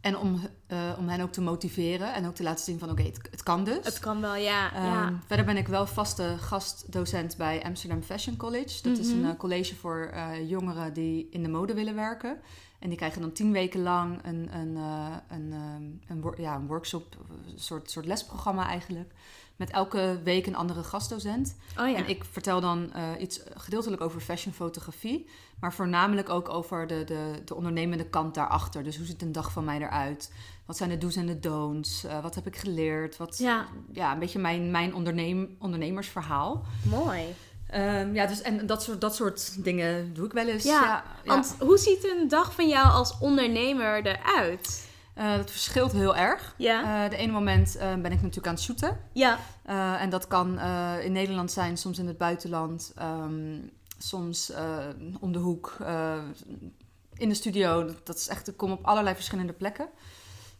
En om, eh, om hen ook te motiveren en ook te laten zien van oké, het, het kan dus.
Het kan wel, ja.
Ehm,
ja.
Verder ben ik wel vaste gastdocent bij Amsterdam Fashion College. Dat is een
Mhm.
eh, college voor eh, jongeren die in de mode willen werken. En die krijgen dan tien weken lang een, een, een, ehm, een, ja, een workshop, een soort, soort lesprogramma eigenlijk. Met elke week een andere gastdocent.
Oh ja.
En ik vertel dan eh, iets gedeeltelijk over fashionfotografie, maar voornamelijk ook over de, de, de ondernemende kant daarachter. Dus hoe ziet een dag van mij eruit? Wat zijn de do's en de don'ts? Eh, wat heb ik geleerd? Wat,
Ja.
ja, een beetje mijn, mijn onderneem, ondernemersverhaal.
Mooi.
Ehm, ja, dus en dat soort, dat soort dingen doe ik wel eens.
Ja,
ja.
Want hoe ziet een dag van jou als ondernemer eruit?
Eh, dat verschilt heel erg.
Ja.
Eh, de ene moment eh, ben ik natuurlijk aan het shooten.
ja.
En dat kan in Nederland zijn, soms in het buitenland, ehm, soms om de hoek, in de studio. Dat- Dat is echt, ik kom op allerlei verschillende plekken.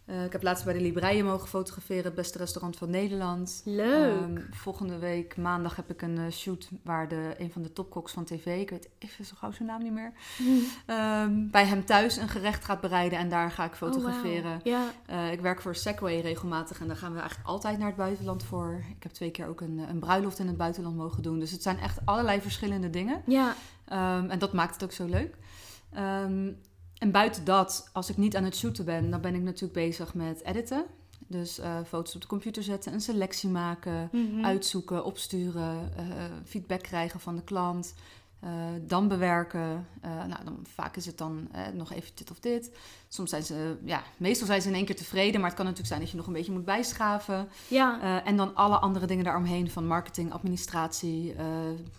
Eh, ik heb laatst bij de Libreien mogen fotograferen, het beste restaurant van Nederland.
Leuk.
Ehm, volgende week maandag heb ik een eh, shoot waar de, een van de topkoks van tv, ik weet even zo gauw zijn naam niet meer, ehm, bij hem thuis een gerecht gaat bereiden en daar ga ik fotograferen.
Oh. Ja.
Eh, ik werk voor Segway regelmatig en daar gaan we eigenlijk altijd naar het buitenland voor. Ik heb twee keer ook een, een bruiloft in het buitenland mogen doen. Dus het zijn echt allerlei verschillende dingen.
Ja.
Ehm, en dat maakt het ook zo leuk. En buiten dat, als ik niet aan het shooten ben, dan ben ik natuurlijk bezig met editen. Dus eh, foto's op de computer zetten, een selectie maken,
Mhm.
uitzoeken, opsturen, eh, feedback krijgen van de klant. eh, dan bewerken. Nou, dan, vaak is het dan nog even dit of dit. Soms zijn ze, ja, meestal zijn ze in één keer tevreden. Maar het kan natuurlijk zijn dat je nog een beetje moet bijschaven.
Ja.
En dan alle andere dingen daaromheen van marketing, administratie.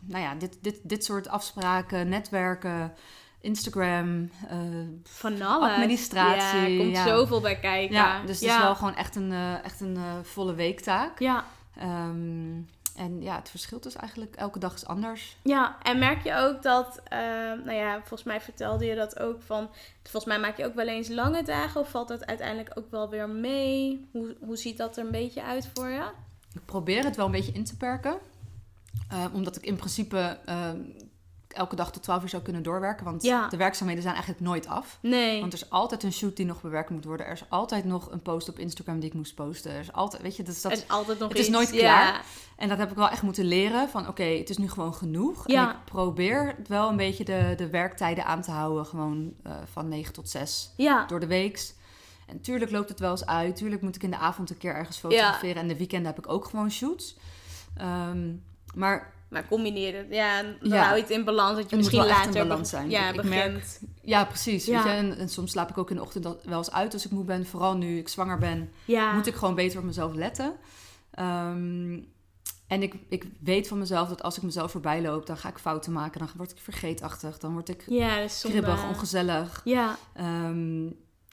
nou ja, dit, dit, dit soort afspraken, netwerken, Instagram. eh,
Van alles.
Administratie,
Ja, er komt
ja.
zoveel bij kijken.
ja, dus het is wel gewoon echt een, eh, echt een eh, volle weektaak.
Ja.
Ehm, en ja, het verschilt dus eigenlijk elke dag is anders.
Ja, en merk je ook dat, nou ja, volgens mij vertelde je dat ook van, volgens mij maak je ook wel eens lange dagen of valt dat uiteindelijk ook wel weer mee? Hoe, hoe ziet dat er een beetje uit voor je?
Ik probeer het wel een beetje in te perken. Eh, omdat ik in principe eh, elke dag tot 12 uur zou kunnen doorwerken. Want
Ja.
de werkzaamheden zijn eigenlijk nooit af.
Nee.
Want er is altijd een shoot die nog bewerkt moet worden. Er is altijd nog een post op Instagram die ik moest posten. Er is altijd, weet je, dus dat,
is altijd nog
het is nooit
Ja.
klaar. En dat heb ik wel echt moeten leren. Van oké, het is nu gewoon genoeg.
Ja.
En ik probeer wel een beetje de, de werktijden aan te houden. Gewoon eh, van 9 tot 6
Ja.
door de weeks. En tuurlijk loopt het wel eens uit. Tuurlijk moet ik in de avond een keer ergens fotograferen. En de weekenden heb ik ook gewoon shoots. Ehm, maar
Maar combineer het. Ja, dan
Ja.
hou je het in balans. Dat je
Het moet
misschien
wel echt in
later
balans zijn.
Ja,
Ik- merk- ja, precies.
Ja.
Weet je? En, en soms slaap ik ook in de ochtend wel eens uit als ik moe ben. Vooral nu ik zwanger ben,
ja.
moet ik gewoon beter op mezelf letten. Ehm, en ik, ik weet van mezelf dat als ik mezelf voorbij loop, dan ga ik fouten maken. Dan word ik vergeetachtig. Dan word ik
Ja,
kribbig, ongezellig.
Ja.
Ehm,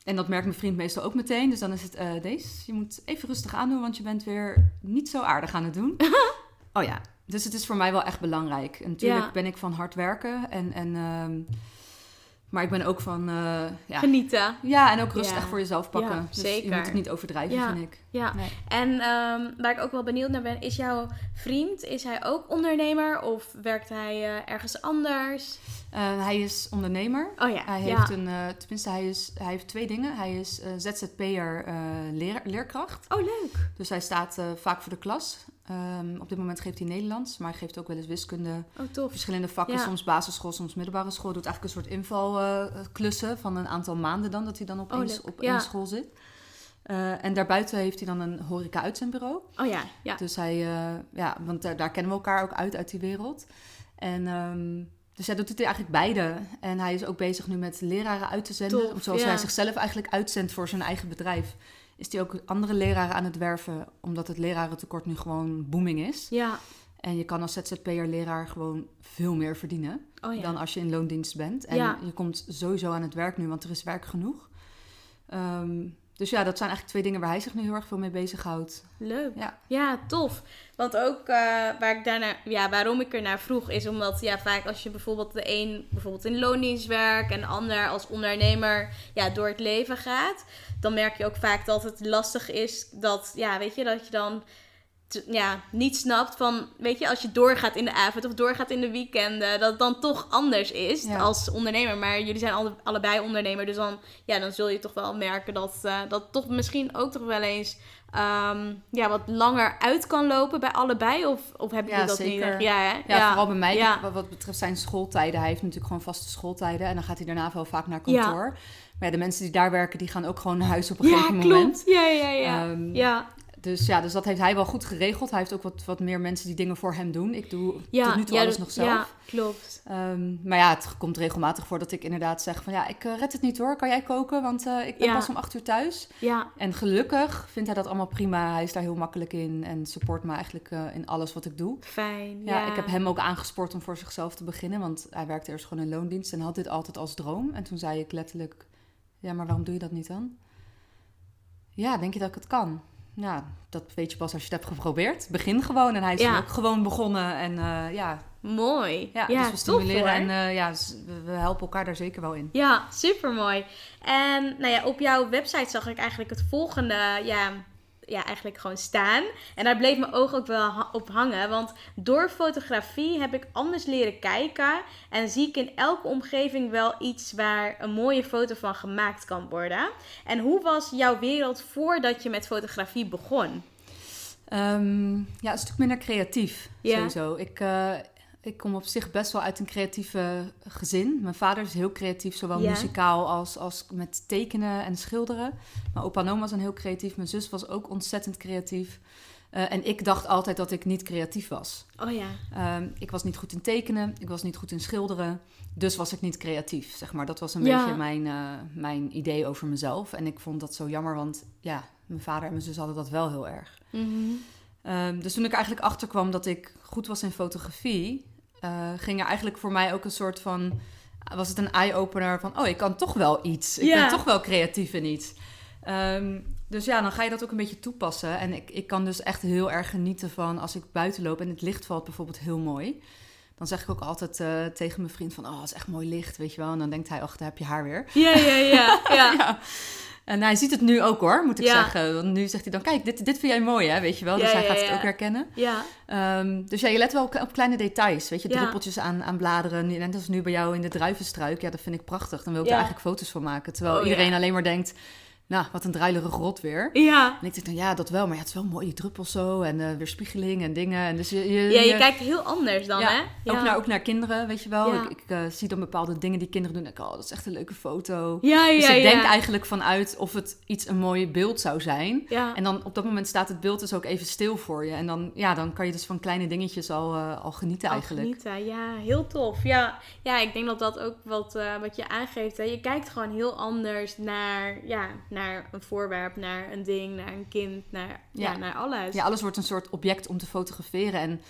en dat merkt mijn vriend meestal ook meteen. Dus dan is het, eh deze, je moet even rustig aandoen, want je bent weer niet zo aardig aan het doen. oh ja, dus het is voor mij wel echt belangrijk. En natuurlijk
Ja.
ben ik van hard werken. En, en, ehm, maar ik ben ook van, eh, ja,
Genieten.
ja, en ook rust
Ja.
echt voor jezelf pakken.
Ja,
dus
zeker.
je moet het niet overdrijven, vind ik.
Ja.
Nee.
En ehm, waar ik ook wel benieuwd naar ben, is jouw vriend, is hij ook ondernemer of werkt hij eh, ergens anders?
Eh, hij is ondernemer.
Oh ja,
Hij heeft een, tenminste, hij, is, hij heeft twee dingen. Hij is ZZP'er leer, leerkracht.
Oh, leuk.
Dus hij staat vaak voor de klas. Ehm, op dit moment geeft hij Nederlands, maar hij geeft ook wel eens wiskunde.
Oh, tof.
Verschillende vakken,
Ja.
soms basisschool, soms middelbare school. Doet eigenlijk een soort invalklussen van een aantal maanden dan, dat hij dan op,
Oh,
één, op
Ja.
één school zit. Eh, en daarbuiten heeft hij dan een horeca-uitzendbureau.
Oh ja, ja.
Dus hij, eh, ja, want daar, daar kennen we elkaar ook uit, uit die wereld. En ehm, dus hij doet het eigenlijk beide. En hij is ook bezig nu met leraren uit te zenden. Zoals
ja.
hij zichzelf eigenlijk uitzendt voor zijn eigen bedrijf. Is hij ook andere leraren aan het werven, omdat het lerarentekort nu gewoon booming is.
Ja.
En je kan als ZZP'er leraar gewoon veel meer verdienen
Oh ja.
dan als je in loondienst bent. En
Ja.
je komt sowieso aan het werk nu, want er is werk genoeg. Ehm, dus ja, dat zijn eigenlijk twee dingen waar hij zich nu heel erg veel mee bezighoudt.
Leuk.
Ja.
Ja, tof. Want ook eh, waar ik daarna, ja, waarom ik er naar vroeg, is omdat ja, vaak als je bijvoorbeeld de een bijvoorbeeld in loondienst werkt en de ander als ondernemer ja, door het leven gaat, dan merk je ook vaak dat het lastig is dat, ja, weet je, dat je dan ja, niet snapt van, weet je, als je doorgaat in de avond of doorgaat in de weekenden, dat het dan toch anders is
Ja.
als ondernemer. Maar jullie zijn alle, allebei ondernemer, dus dan, ja, dan zul je toch wel merken dat eh, dat toch misschien ook toch wel eens ehm, ja, wat langer uit kan lopen bij allebei? Of, of hebben
Ja,
jullie dat
zeker.
niet? Ja, hè?
Ja, vooral bij mij,
Ja.
wat, wat betreft zijn schooltijden. Hij heeft natuurlijk gewoon vaste schooltijden. En dan gaat hij daarna wel vaak naar
Ja.
kantoor. Maar ja, de mensen die daar werken, die gaan ook gewoon naar huis op een
Ja,
gegeven
klopt.
moment.
Ja, ja, ja.
Ehm,
ja,
Dus ja, dus dat heeft hij wel goed geregeld. Hij heeft ook wat, wat meer mensen die dingen voor hem doen. Ik doe
Ja,
tot nu toe
ja,
alles
dat-
nog zelf.
Ja, klopt.
Ehm, maar ja, het komt regelmatig voor dat ik inderdaad zeg van... ja, ik eh, red het niet hoor, kan jij koken? Want eh, ik ben
Ja.
pas om acht uur thuis.
Ja,
En gelukkig vindt hij dat allemaal prima. Hij is daar heel makkelijk in en support me eigenlijk eh, in alles wat ik doe.
fijn.
Ja,
Ja,
ik heb hem ook aangespoord om voor zichzelf te beginnen. Want hij werkte eerst gewoon in loondienst en had dit altijd als droom. En toen zei ik letterlijk, ja, maar waarom doe je dat niet dan? Ja, denk je dat ik het kan? Ja, dat weet je pas als je het hebt geprobeerd. Begin gewoon. En hij is
Ja.
ook gewoon begonnen. En eh, ja,
Mooi.
ja,
Ja,
dus we stimuleren en eh, ja, we helpen elkaar daar zeker wel in.
Ja, super mooi. En nou ja, op jouw website zag ik eigenlijk het volgende, ja, ja, eigenlijk gewoon staan. En daar bleef mijn oog ook wel ha- op hangen. Want door fotografie heb ik anders leren kijken. En zie ik in elke omgeving wel iets waar een mooie foto van gemaakt kan worden. En hoe was jouw wereld voordat je met fotografie begon?
Ehm, ja, een stuk minder creatief,
Ja.
sowieso. Ik, eh, ik kom op zich best wel uit een creatieve gezin. Mijn vader is heel creatief, zowel
Ja.
muzikaal als, als met tekenen en schilderen. Mijn opa en oma zijn heel creatief. Mijn zus was ook ontzettend creatief. Eh, en ik dacht altijd dat ik niet creatief was.
Oh ja.
Ehm, ik was niet goed in tekenen, ik was niet goed in schilderen. Dus was ik niet creatief, zeg maar. Dat was een
Ja.
beetje mijn, eh, mijn idee over mezelf. En ik vond dat zo jammer, want ja, mijn vader en mijn zus hadden dat wel heel erg.
Mhm.
Ehm, dus toen ik eigenlijk achterkwam dat ik goed was in fotografie, eh, ging er eigenlijk voor mij ook een soort van. Was het een eye-opener van: oh, ik kan toch wel iets. Ik
Ja.
ben toch wel creatief in iets. Ehm, dus ja, dan ga je dat ook een beetje toepassen. En ik, ik kan dus echt heel erg genieten van als ik buiten loop en het licht valt bijvoorbeeld heel mooi. Dan zeg ik ook altijd eh, tegen mijn vriend van, oh, het is echt mooi licht, weet je wel. En dan denkt hij, ach, daar heb je haar weer.
Ja, ja, ja. ja.
Ja. En hij ziet het nu ook hoor, moet ik
Ja.
zeggen. Want nu zegt hij dan, kijk, dit, dit vind jij mooi hè, weet je wel. Dus
Ja,
hij
ja,
gaat het ook herkennen.
ja.
Ehm, dus ja, je let wel op, op kleine details. Weet je, druppeltjes aan, aan bladeren. Net als nu bij jou in de druivenstruik. Ja, dat vind ik prachtig. Dan wil ik er eigenlijk foto's van maken. Terwijl
Oh,
iedereen alleen maar denkt, nou, wat een druilerige rot weer.
Ja.
En ik denk dan, ja, dat wel. Maar ja, het is wel mooi, die druppels zo. En eh weerspiegeling en dingen. En dus je, je,
Ja, je
je-
kijkt heel anders dan,
ja,
hè? Ja.
Ook, naar, ook naar kinderen, weet je wel.
Ja.
Ik, ik eh, zie dan bepaalde dingen die kinderen doen. En ik, oh, dat is echt een leuke foto.
Ja, ja,
Dus ik denk eigenlijk vanuit of het iets een mooi beeld zou zijn.
Ja.
En dan op dat moment staat het beeld dus ook even stil voor je. En dan, ja, dan kan je dus van kleine dingetjes al, eh, al genieten
Al
eigenlijk.
genieten, ja, heel tof. Ja, ja ik denk dat dat ook wat, wat je aangeeft. Hè. Je kijkt gewoon heel anders naar, ja, naar een voorwerp, naar een ding, naar een kind, naar, ja.
Ja.
naar alles.
Ja, alles wordt een soort object om te fotograferen. En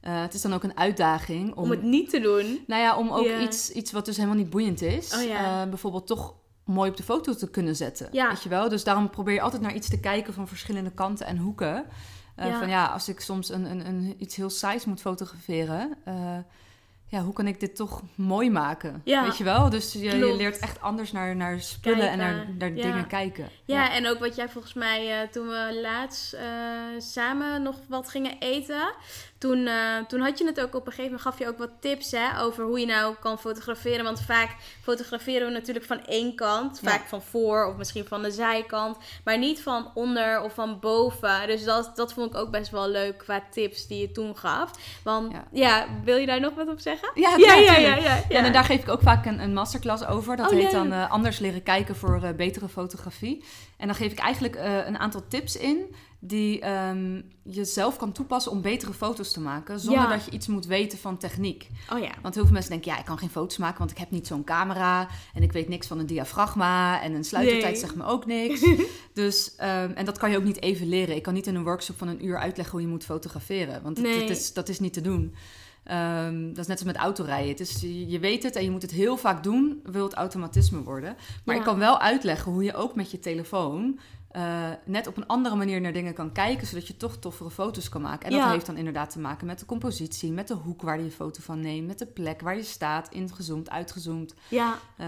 eh, het is dan ook een uitdaging om,
Om het niet te doen.
nou ja, om ook iets, iets wat dus helemaal niet boeiend is,
Oh ja.
eh, bijvoorbeeld toch mooi op de foto te kunnen zetten.
Ja.
Weet je wel? Dus daarom probeer je altijd naar iets te kijken van verschillende kanten en hoeken. Eh,
Ja.
Van ja, als ik soms een, een, een, iets heel saais moet fotograferen, ja, hoe kan ik dit toch mooi maken?
Ja.
Weet je wel? Dus je, je leert echt anders naar, naar spullen en naar,
Kijken.
naar
Ja.
dingen kijken.
Ja, en ook wat jij volgens mij eh, toen we laatst eh, samen nog wat gingen eten. Toen, eh, toen had je het ook op een gegeven moment, gaf je ook wat tips hè, over hoe je nou kan fotograferen. Want vaak fotograferen we natuurlijk van één kant,
Ja.
vaak van voor of misschien van de zijkant, maar niet van onder of van boven. Dus dat, dat vond ik ook best wel leuk qua tips die je toen gaf. Want ja,
Ja.
wil je daar nog wat op zeggen?
Ja,
ja, ja, ja, ja,
Ja, en daar geef ik ook vaak een, een masterclass over. Dat
Oh,
heet dan eh, Anders leren kijken voor eh, betere fotografie. En dan geef ik eigenlijk een aantal tips in die ehm, je zelf kan toepassen om betere foto's te maken. Zonder
Ja.
dat je iets moet weten van techniek.
Oh ja.
Want heel veel mensen denken, ja, ik kan geen foto's maken, want ik heb niet zo'n camera. En ik weet niks van een diafragma. En een sluitertijd
Nee.
zegt me ook niks. dus, ehm, en dat kan je ook niet even leren. Ik kan niet in een workshop van een uur uitleggen hoe je moet fotograferen. Want
Nee.
het is, dat is niet te doen. Ehm, dat is net als met autorijden. Het is, je je weet het en je moet het heel vaak doen, wil het automatisme worden. Maar
Ja.
ik kan wel uitleggen hoe je ook met je telefoon eh, net op een andere manier naar dingen kan kijken, zodat je toch toffere foto's kan maken. En dat heeft dan inderdaad te maken met de compositie, met de hoek waar je foto van neemt, met de plek waar je staat, ingezoomd, uitgezoomd.
Ja,
Eh,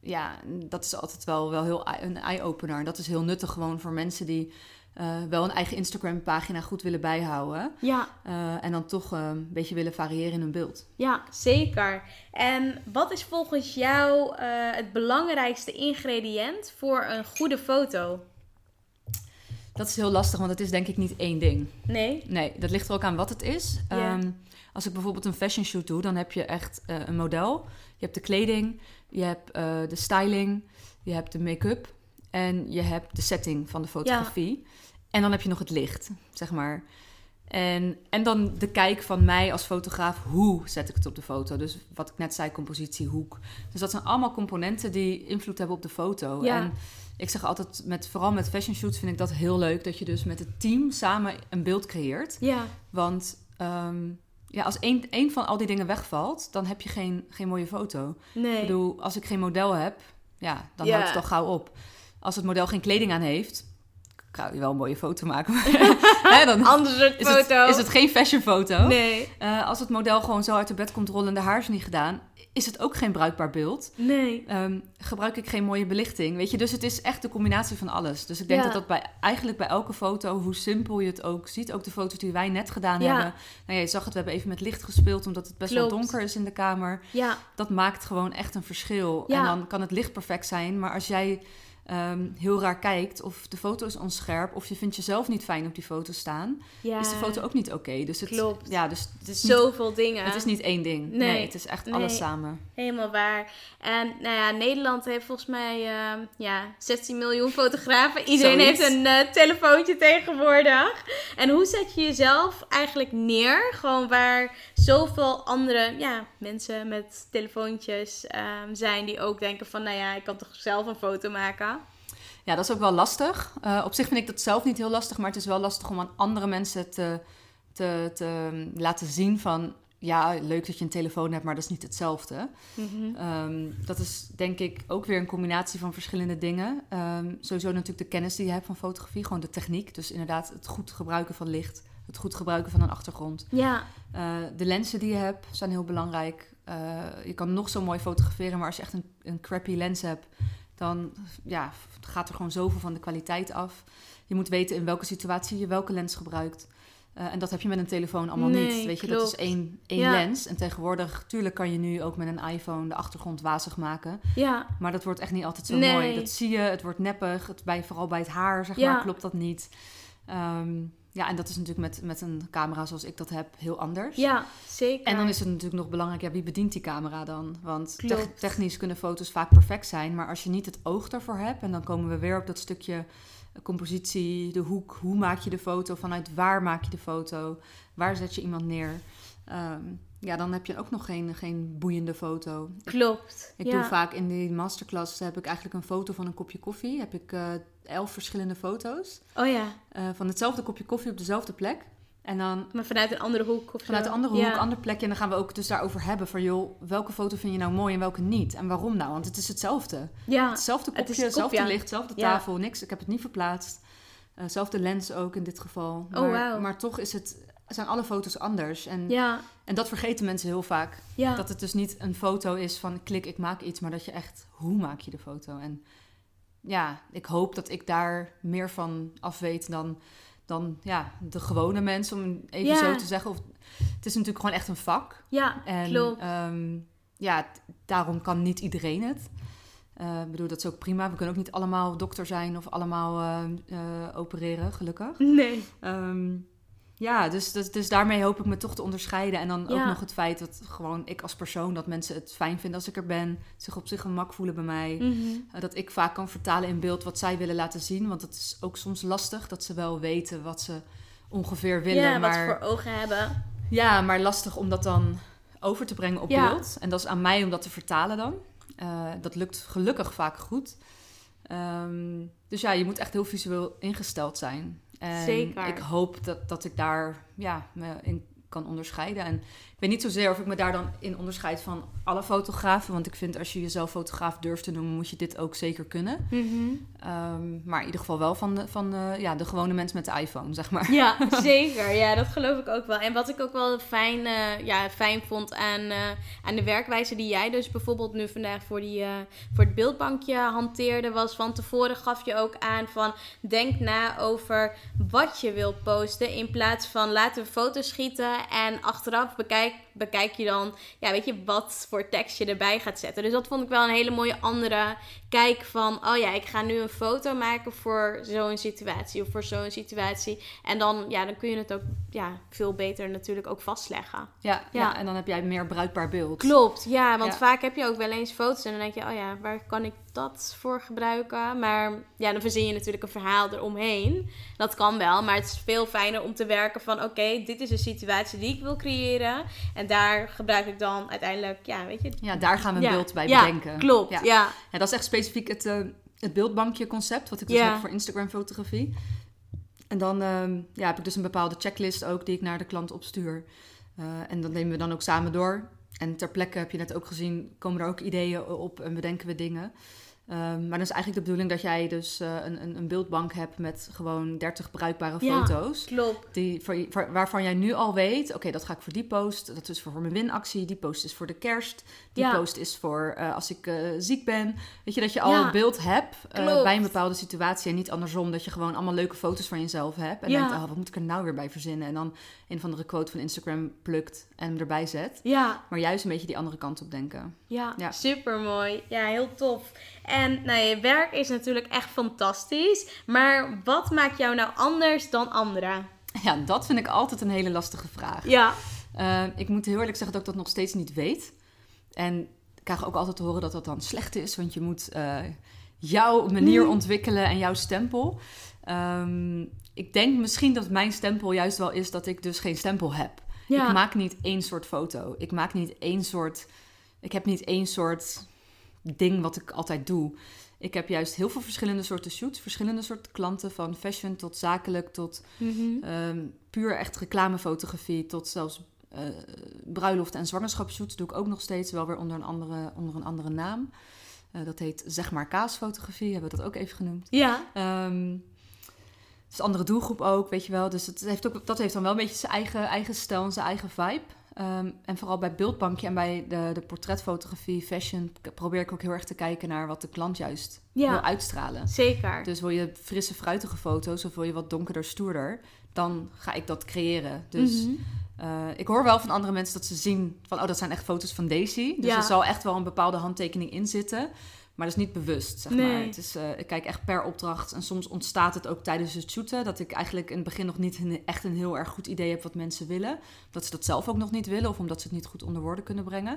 ja, dat is altijd wel, wel heel eye- een eye-opener. En dat is heel nuttig gewoon voor mensen die eh, wel een eigen Instagram-pagina goed willen bijhouden.
ja.
en dan toch een beetje willen variëren in hun beeld.
Ja, zeker. En wat is volgens jou het belangrijkste ingrediënt voor een goede foto?
Dat is heel lastig, want het is denk ik niet één ding.
Nee?
Nee, dat ligt er ook aan wat het is. Ehm, als ik bijvoorbeeld een fashion shoot doe, dan heb je echt eh, een model. Je hebt de kleding, je hebt eh, de styling, je hebt de make-up en je hebt de setting van de fotografie. En dan heb je nog het licht, zeg maar. En, en dan de kijk van mij als fotograaf, hoe zet ik het op de foto? Dus wat ik net zei, compositie, hoek. Dus dat zijn allemaal componenten die invloed hebben op de foto.
Ja.
En ik zeg altijd, met, vooral met fashion shoots vind ik dat heel leuk... dat je dus met het team samen een beeld creëert.
Ja,
Want ehm, ja, als één, één van al die dingen wegvalt, dan heb je geen, geen mooie foto.
nee.
Ik bedoel, als ik geen model heb, ja, dan
Ja.
houdt het al gauw op. Als het model geen kleding aan heeft, kan je wel een mooie foto maken. Hè, dan
Ander soort
is het,
foto.
is het geen fashion foto.
Nee,
Eh, als het model gewoon zo uit de bed komt rollen en de haar is niet gedaan, is het ook geen bruikbaar beeld.
nee.
Ehm, gebruik ik geen mooie belichting, weet je. Dus het is echt de combinatie van alles. Dus ik denk
Ja.
dat dat bij, eigenlijk bij elke foto, hoe simpel je het ook ziet, ook de foto's die wij net gedaan
Ja.
hebben. Nou ja, je zag het, we hebben even met licht gespeeld, omdat het best
Klopt.
wel donker is in de kamer.
Ja,
Dat maakt gewoon echt een verschil.
Ja.
En dan kan het licht perfect zijn, maar als jij ehm, heel raar kijkt, of de foto is onscherp, of je vindt jezelf niet fijn op die foto staan,
ja.
is de foto ook niet oké. Dus het,
Klopt.
Ja, dus het is niet
Zoveel dingen.
het is niet één ding. Nee,
Nee.
het is echt
Nee.
alles samen.
Helemaal waar. En nou ja, Nederland heeft volgens mij ehm, ja, 16 miljoen fotografen. Iedereen
Zoiets.
heeft een eh, telefoontje tegenwoordig. En hoe zet je jezelf eigenlijk neer? Gewoon waar zoveel andere ja, mensen met telefoontjes ehm, zijn die ook denken van... Nou ja, ik kan toch zelf een foto maken?
Ja, dat is ook wel lastig. Eh, op zich vind ik dat zelf niet heel lastig, maar het is wel lastig om aan andere mensen te, te, te mm, laten zien van... Ja, leuk dat je een telefoon hebt, maar dat is niet hetzelfde.
Mhm.
Ehm, dat is denk ik ook weer een combinatie van verschillende dingen. Ehm, sowieso natuurlijk de kennis die je hebt van fotografie, gewoon de techniek. Dus inderdaad het goed gebruiken van licht, het goed gebruiken van een achtergrond.
Ja,
Eh, de lenzen die je hebt zijn heel belangrijk. Eh, je kan nog zo mooi fotograferen, maar als je echt een, een crappy lens hebt, dan ja, gaat er gewoon zoveel van de kwaliteit af. Je moet weten in welke situatie je welke lens gebruikt. Eh, en dat heb je met een telefoon allemaal
Nee,
niet. Weet je, dat is één, één
Ja.
lens. En tegenwoordig, tuurlijk kan je nu ook met een iPhone de achtergrond wazig maken.
ja,
Maar dat wordt echt niet altijd zo
Nee.
mooi. Dat zie je, het wordt neppig. Het, bij, vooral bij het haar, zeg
Ja.
maar, klopt dat niet. Ehm, ja, en dat is natuurlijk met, met een camera zoals ik dat heb heel anders.
ja, zeker.
En dan is het natuurlijk nog belangrijk, ja, wie bedient die camera dan? Want te- technisch kunnen foto's vaak perfect zijn, maar als je niet het oog daarvoor hebt, en dan komen we weer op dat stukje eh, compositie, de hoek, hoe maak je de foto, vanuit waar maak je de foto, waar zet je iemand neer? Ehm, ja, dan heb je ook nog geen, geen boeiende foto.
Klopt.
Ik
ja.
doe vaak in die masterclass heb ik eigenlijk een foto van een kopje koffie. Heb ik eh, elf verschillende foto's
Oh ja,
eh, van hetzelfde kopje koffie op dezelfde plek. En dan
maar vanuit een andere hoek of
vanuit een andere hoek, ander plekje. En dan gaan we ook dus daarover hebben van... joh, welke foto vind je nou mooi en welke niet? En waarom nou? Want het is hetzelfde.
Ja,
Hetzelfde kopje,
het kop,
hetzelfde licht, hetzelfde tafel, niks. Ik heb het niet verplaatst. Eh zelfde lens ook in dit geval.
Oh, wauw.
maar toch is het, zijn alle foto's anders. En,
ja,
en dat vergeten mensen heel vaak.
ja.
Dat het dus niet een foto is van klik, ik maak iets, maar dat je echt, hoe maak je de foto? En ja, ik hoop dat ik daar meer van af weet dan, dan ja, de gewone mensen, om even
Ja.
zo te zeggen. Of, het is natuurlijk gewoon echt een vak.
ja,
En
klopt.
ehm, ja, daarom kan niet iedereen het. Eh, Ik bedoel, dat is ook prima. We kunnen ook niet allemaal dokter zijn of allemaal eh, eh, opereren, gelukkig.
Nee.
Ehm, ja, dus, dus, dus daarmee hoop ik me toch te onderscheiden. En dan ook nog het feit dat gewoon ik als persoon, dat mensen het fijn vinden als ik er ben. Zich op zich gemak voelen bij mij.
Mhm.
Eh, dat ik vaak kan vertalen in beeld wat zij willen laten zien. Want het is ook soms lastig dat ze wel weten wat ze ongeveer willen.
Ja, wat
maar,
ze voor ogen hebben.
ja, maar lastig om dat dan over te brengen op
Ja.
beeld. En dat is aan mij om dat te vertalen dan. Eh, dat lukt gelukkig vaak goed. Ehm, dus ja, je moet echt heel visueel ingesteld zijn. En
Zeker.
ik hoop dat, dat ik daar ja, me in kan onderscheiden. En ik weet niet zozeer of ik me daar dan in onderscheid van alle fotografen. Want ik vind als je jezelf fotograaf durft te noemen, moet je dit ook zeker kunnen.
Mhm.
Ehm, maar in ieder geval wel van, de, van de, ja, de gewone mens met de iPhone, zeg maar.
Ja, zeker. Ja, dat geloof ik ook wel. En wat ik ook wel fijn, eh, ja, fijn vond aan, aan de werkwijze die jij dus bijvoorbeeld nu vandaag voor, die, eh, voor het beeldbankje hanteerde, was van tevoren gaf je ook aan van denk na over wat je wilt posten in plaats van laten we foto's schieten en achteraf bekijk bekijk je dan, ja, weet je, wat voor tekst je erbij gaat zetten. Dus dat vond ik wel een hele mooie andere kijk van, oh ja, ik ga nu een foto maken voor zo'n situatie of voor zo'n situatie. En dan, ja, dan kun je het ook ja, veel beter natuurlijk ook vastleggen.
Ja, ja.
Ja.
en dan heb jij meer bruikbaar beeld.
Klopt, ja, want
Ja.
vaak heb je ook wel eens foto's en dan denk je, oh ja, waar kan ik dat voor gebruiken? Maar ja, dan verzin je natuurlijk een verhaal eromheen. Dat kan wel, maar het is veel fijner om te werken van, oké, dit is een situatie die ik wil creëren. En daar gebruik ik dan uiteindelijk, ja, weet je.
Ja, daar gaan we een
ja,
beeld bij
ja,
bedenken.
Klopt,
Ja.
ja.
Ja, dat is echt specifiek het, eh, het beeldbankje concept, wat ik dus
Ja.
heb voor Instagram fotografie. En dan ehm, ja, heb ik dus een bepaalde checklist ook die ik naar de klant opstuur. Eh, en dat nemen we dan ook samen door. En ter plekke heb je net ook gezien, komen er ook ideeën op en bedenken we dingen. Ehm, maar dan is eigenlijk de bedoeling dat jij dus eh, een, een, een beeldbank hebt met gewoon 30 bruikbare
Ja.
foto's.
Klopt.
Die, voor, voor- waarvan jij nu al weet, oké, dat ga ik voor die post. Dat is voor mijn winactie. Die post is voor de kerst. Die
Ja.
post is voor eh, als ik eh, ziek ben. Weet je, dat je al
Ja.
een beeld hebt bij een bepaalde situatie. En niet andersom, dat je gewoon allemaal leuke foto's van jezelf hebt. En denkt, oh, wat moet ik er nou weer bij verzinnen? En dan een of andere quote van Instagram plukt en erbij zet.
Ja,
Maar juist een beetje die andere kant op denken.
Ja,
Ja.
super mooi. Ja, heel tof. En nou, je werk is natuurlijk echt fantastisch. Maar wat maakt jou nou anders dan anderen?
Ja, dat vind ik altijd een hele lastige vraag.
Ja,
Eh, ik moet heel eerlijk zeggen dat ik dat nog steeds niet weet. En ik krijg ook altijd te horen dat dat dan slecht is, want je moet eh, jouw manier
Mm.
ontwikkelen en jouw stempel. Ehm, ik denk misschien dat mijn stempel juist wel is dat ik dus geen stempel heb.
ja.
Ik maak niet één soort foto. Ik maak niet één soort. Ik heb niet één soort ding wat ik altijd doe. Ik heb juist heel veel verschillende soorten shoots, verschillende soorten klanten, van fashion tot zakelijk tot. Ehm, puur echt reclamefotografie tot zelfs eh bruiloft- en zwangerschapsshoots doe ik ook nog steeds, wel weer onder een andere, onder een andere naam. Eh, dat heet zeg maar kaasfotografie, hebben we dat ook even genoemd.
Ja,
het is een andere doelgroep ook, weet je wel. Dus het heeft ook, dat heeft dan wel een beetje zijn eigen, eigen stijl en zijn eigen vibe. Ehm, en vooral bij beeldbankje en bij de, de portretfotografie, fashion, probeer ik ook heel erg te kijken naar wat de klant juist wil uitstralen.
zeker.
Dus wil je frisse, fruitige foto's of wil je wat donkerder, stoerder, dan ga ik dat creëren. Dus
Mhm.
eh, ik hoor wel van andere mensen dat ze zien van, oh, dat zijn echt foto's van Daisy. Dus
Ja.
er zal echt wel een bepaalde handtekening in zitten. Maar dat is niet bewust, zeg maar. Het is, eh, ik kijk echt per opdracht. En soms ontstaat het ook tijdens het shooten. Dat ik eigenlijk in het begin nog niet echt een heel erg goed idee heb wat mensen willen. Dat ze dat zelf ook nog niet willen. Of omdat ze het niet goed onder woorden kunnen brengen.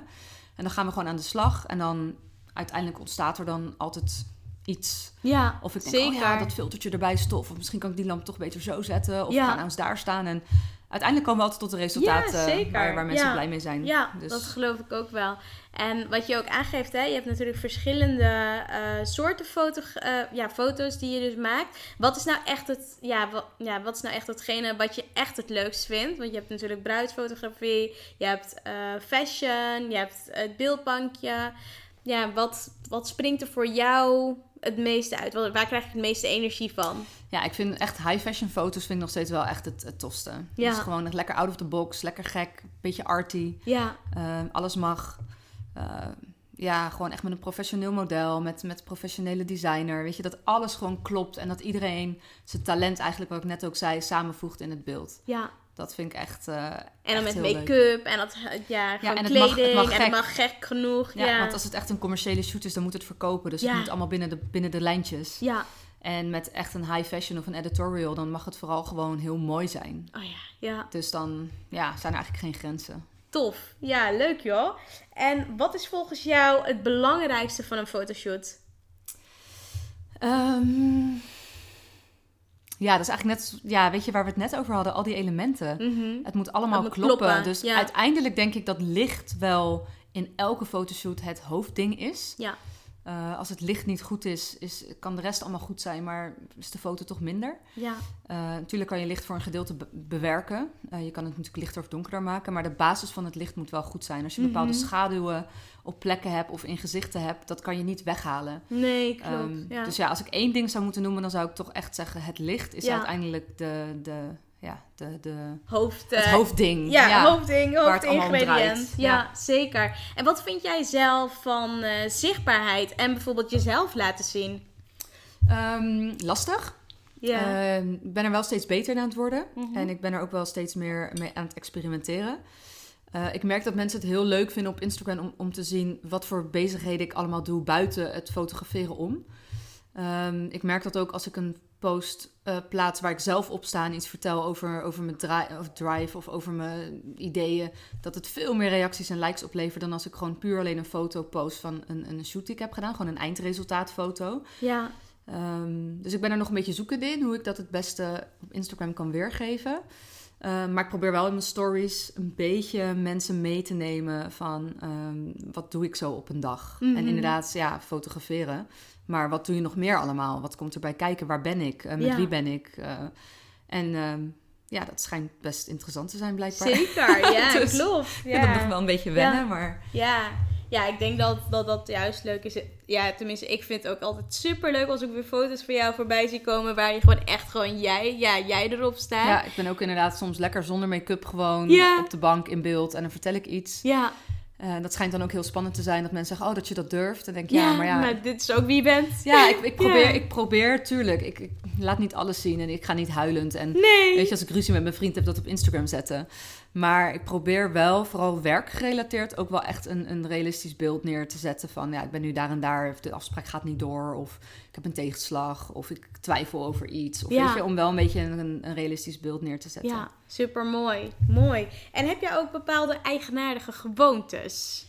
En dan gaan we gewoon aan de slag. En dan uiteindelijk ontstaat er dan altijd iets.
Ja,
Of ik denk,
zeker.
oh ja, dat filtertje erbij stof. Of misschien kan ik die lamp toch beter zo zetten. Of
Ja.
ga nou eens daar staan. En uiteindelijk komen we altijd tot een resultaat
Ja,
waar, waar mensen
Ja.
blij mee zijn.
Ja,
Dus-
dat geloof ik ook wel. En wat je ook aangeeft, hè, je hebt natuurlijk verschillende eh, soorten foto, eh, ja, foto's die je dus maakt. Wat is nou echt het, ja, wat, ja, wat is nou echt hetgene wat je echt het leukst vindt? Want je hebt natuurlijk bruidsfotografie, je hebt eh, fashion, je hebt het beeldbankje. Ja, wat, wat springt er voor jou het meeste uit? Waar krijg je het meeste energie van?
Ja, ik vind echt high fashion foto's vind ik nog steeds wel echt het, het tofste.
Ja.
Dus gewoon echt lekker out of the box, lekker gek, beetje arty.
Ja,
eh, alles mag. Eh, ja, gewoon echt met een professioneel model, met, met professionele designer. Weet je, dat alles gewoon klopt en dat iedereen zijn talent eigenlijk, wat ik net ook zei, samenvoegt in het beeld.
ja.
Dat vind ik echt. eh,
En
echt
dan met make-up en dat, ja, gewoon
en het mag- het
kleding.
mag
en het mag gek genoeg.
Ja,
Ja,
want als het echt een commerciële shoot is, dan moet het verkopen. Dus
Ja.
het moet allemaal binnen de, binnen de lijntjes.
ja.
En met echt een high fashion of een editorial, dan mag het vooral gewoon heel mooi zijn.
Oh ja, ja.
Dus dan ja, zijn er eigenlijk geen grenzen.
Tof. Ja, leuk joh. En wat is volgens jou het belangrijkste van een fotoshoot?
Ehm, ja, dat is eigenlijk net, ja, weet je waar we het net over hadden, al die elementen.
Mhm.
Het moet allemaal
Het moet
kloppen.
kloppen,
Dus
ja.
uiteindelijk denk ik dat licht wel in elke fotoshoot het hoofdding is.
Ja.
Eh, als het licht niet goed is, is, kan de rest allemaal goed zijn, maar is de foto toch minder.
Ja.
Eh, natuurlijk kan je licht voor een gedeelte be- bewerken. Eh, je kan het natuurlijk lichter of donkerder maken, maar de basis van het licht moet wel goed zijn. Als je bepaalde
Mhm.
schaduwen op plekken hebt of in gezichten hebt, dat kan je niet weghalen.
Nee, klopt.
Ehm,
ja.
Dus ja, als ik één ding zou moeten noemen, dan zou ik toch echt zeggen: het licht is
Ja.
uiteindelijk de, de, ja, de, de,
Hoofd,
het
eh,
hoofdding.
Ja, hoofdding,
allemaal om
hoofdingrediënt. Ja,
Ja.
zeker. En wat vind jij zelf van eh, zichtbaarheid en bijvoorbeeld jezelf laten zien?
Ehm, lastig.
Ja.
Ik ben er wel steeds beter aan het worden.
Mhm.
En ik ben er ook wel steeds meer mee aan het experimenteren. Eh, ik merk dat mensen het heel leuk vinden op Instagram om, om te zien wat voor bezigheden ik allemaal doe buiten het fotograferen om. Ehm, ik merk dat ook als ik een post uh, plaats waar ik zelf op sta en iets vertel over, over mijn of drive of over mijn ideeën, dat het veel meer reacties en likes oplevert dan als ik gewoon puur alleen een foto post van een, een shoot die ik heb gedaan. Gewoon een eindresultaatfoto.
Ja.
Um, dus ik ben er nog een beetje zoekend in hoe ik dat het beste op Instagram kan weergeven. Uh, maar ik probeer wel in mijn stories een beetje mensen mee te nemen van um, wat doe ik zo op een dag. Mm -hmm. En inderdaad, ja, fotograferen. Maar wat doe je nog meer allemaal? Wat komt erbij kijken? Waar ben ik? Uh, met ja. wie ben ik? Uh, en uh, ja, dat schijnt best interessant te zijn blijkbaar.
Zeker, ja, dus klopt. Ja.
Ik vind nog wel een beetje wennen,
ja.
maar...
Ja. ja, ik denk dat, dat dat juist leuk is. Ja, tenminste, ik vind het ook altijd super leuk als ik weer foto's van jou voorbij zie komen... waar je gewoon echt gewoon jij, ja, jij erop staat.
Ja, ik ben ook inderdaad soms lekker zonder make-up gewoon
Ja.
op de bank in beeld. En dan vertel ik iets.
Ja,
Uh, dat schijnt dan ook heel spannend te zijn dat mensen zeggen, oh, dat je dat durft. Dan denk ja, maar ja...
dit is ook wie je bent.
Ja, ik, ik probeer,
Ja.
ik probeer, tuurlijk. Ik, ik laat niet alles zien en ik ga niet huilend. En
Nee.
weet je, als ik ruzie met mijn vriend heb, dat op Instagram zetten. Maar ik probeer wel, vooral werkgerelateerd, ook wel echt een, een realistisch beeld neer te zetten. Van, ja, ik ben nu daar en daar, of de afspraak gaat niet door. Of ik heb een tegenslag, of ik twijfel over iets. Of
Ja.
weet je, om wel een beetje een, een realistisch beeld neer te zetten.
Ja, super mooi. Mooi. En heb jij ook bepaalde eigenaardige gewoontes?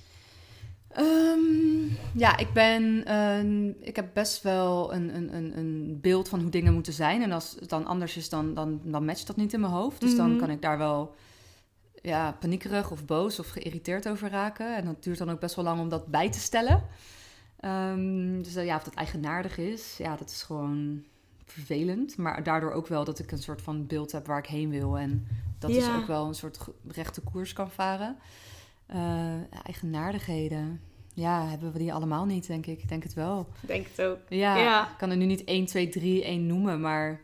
Ehm, ja, ik ben. een- ik heb best wel een, een, een, een beeld van hoe dingen moeten zijn. En als het dan anders is, dan, dan, dan matcht dat niet in mijn hoofd. Dus dan
Mhm.
kan ik daar wel ja, paniekerig of boos of geïrriteerd over raken. En dat duurt dan ook best wel lang om dat bij te stellen. Ehm, dus eh, ja, of dat eigenaardig is, ja, dat is gewoon vervelend. Maar daardoor ook wel dat ik een soort van beeld heb waar ik heen wil. En dat is
Ja.
ook wel een soort rechte koers kan varen. Eh, eigenaardigheden. Ja, hebben we die allemaal niet, denk ik. Ik denk het wel.
Ik denk het ook.
Ja,
Ja.
ik kan er nu niet 1, 2, 3, 1 noemen, maar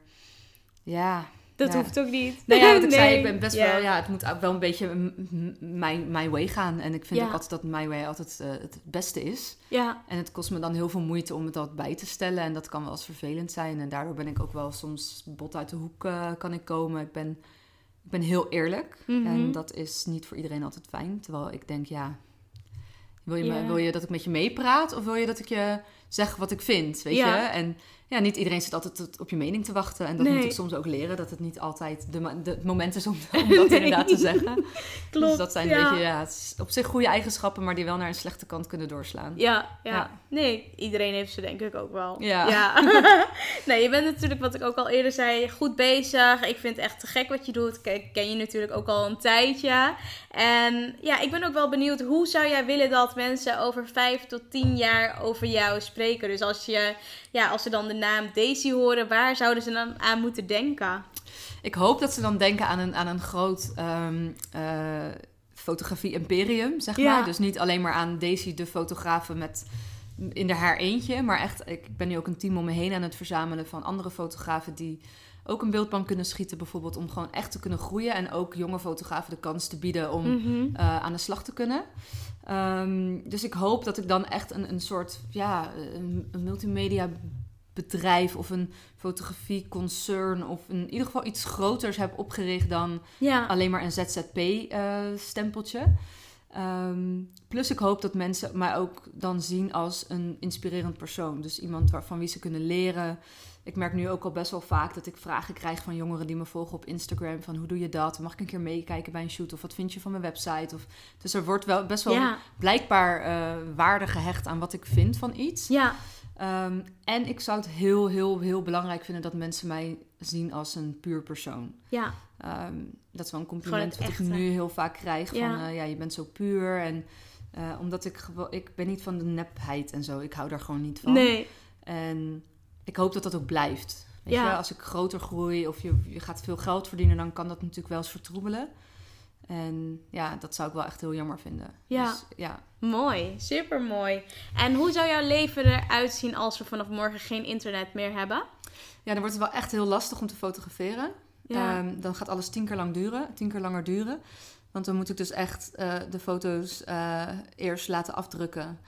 ja.
Dat
Ja.
hoeft ook niet.
Nou ja, wat ik zei,
Nee.
ik ben best wel, ja, het moet ook wel een beetje mijn, mijn way gaan. En ik vind
Ja.
ook altijd dat my way altijd eh, het beste is.
Ja,
En het kost me dan heel veel moeite om het dat bij te stellen. En dat kan wel eens vervelend zijn. En daardoor ben ik ook wel soms bot uit de hoek eh, kan ik komen. Ik ben, ik ben heel eerlijk.
Mhm.
En dat is niet voor iedereen altijd fijn. Terwijl ik denk, ja, wil je, me, wil je dat ik met je meepraat? Of wil je dat ik je zeg wat ik vind? Weet
Ja.
je? En ja, niet iedereen zit altijd op je mening te wachten. En dat
Nee.
moet ik soms ook leren. Dat het niet altijd de, de, het moment is om, om dat
Nee.
inderdaad te zeggen.
klopt.
dus dat zijn
ja.
een beetje, ja, op zich goede eigenschappen, maar die wel naar een slechte kant kunnen doorslaan.
Ja, ja,
Ja.
Nee, iedereen heeft ze denk ik ook wel.
Ja.
nee, je bent natuurlijk, wat ik ook al eerder zei, goed bezig. Ik vind het echt te gek wat je doet. Ik ken je natuurlijk ook al een tijdje. En ja, ik ben ook wel benieuwd, hoe zou jij willen dat mensen over vijf tot tien jaar over jou spreken? Dus als, je, ja, als ze dan de naam Daisy horen, waar zouden ze dan aan moeten denken?
Ik hoop dat ze dan denken aan een, aan een groot ehm, eh, fotografie-imperium, zeg
Ja.
maar. Dus niet alleen maar aan Daisy, de fotografe met in de haar eentje. Maar echt, ik ben nu ook een team om me heen aan het verzamelen van andere fotografen die ook een beeldband kunnen schieten, bijvoorbeeld, om gewoon echt te kunnen groeien. En ook jonge fotografen de kans te bieden om
Mhm.
eh, aan de slag te kunnen. Ehm, dus ik hoop dat ik dan echt een, een soort ja, een, een multimedia bedrijf of een fotografie concern of in ieder geval iets groters heb opgericht dan
Ja,
alleen maar een ZZP-stempeltje. Ehm, plus ik hoop dat mensen mij ook dan zien als een inspirerend persoon. Dus iemand waarvan wie ze kunnen leren. Ik merk nu ook al best wel vaak dat ik vragen krijg van jongeren die me volgen op Instagram. Van hoe doe je dat? Mag ik een keer meekijken bij een shoot? Of wat vind je van mijn website? Of, dus er wordt wel best wel
ja,
blijkbaar eh, waarde gehecht aan wat ik vind van iets.
ja,
Ehm, en ik zou het heel, heel, heel belangrijk vinden dat mensen mij zien als een puur persoon.
ja,
Ehm, dat is wel een compliment wat ik nu heel vaak krijg. Van
Ja.
ja, ja je bent zo puur. En eh, omdat ik gewoon, ik ben niet van de nepheid en zo. Ik hou daar gewoon niet van.
nee,
En ik hoop dat dat ook blijft. Weet
Ja.
je, als ik groter groei of je, je gaat veel geld verdienen, dan kan dat natuurlijk wel eens vertroebelen. En ja, dat zou ik wel echt heel jammer vinden.
Ja.
Dus, ja.
mooi, super mooi. En hoe zou jouw leven eruit zien als we vanaf morgen geen internet meer hebben?
ja, dan wordt het wel echt heel lastig om te fotograferen.
Ja.
Ehm, dan gaat alles tien keer lang duren, tien keer langer duren. Want dan moet ik dus echt eh, de foto's eh, eerst laten afdrukken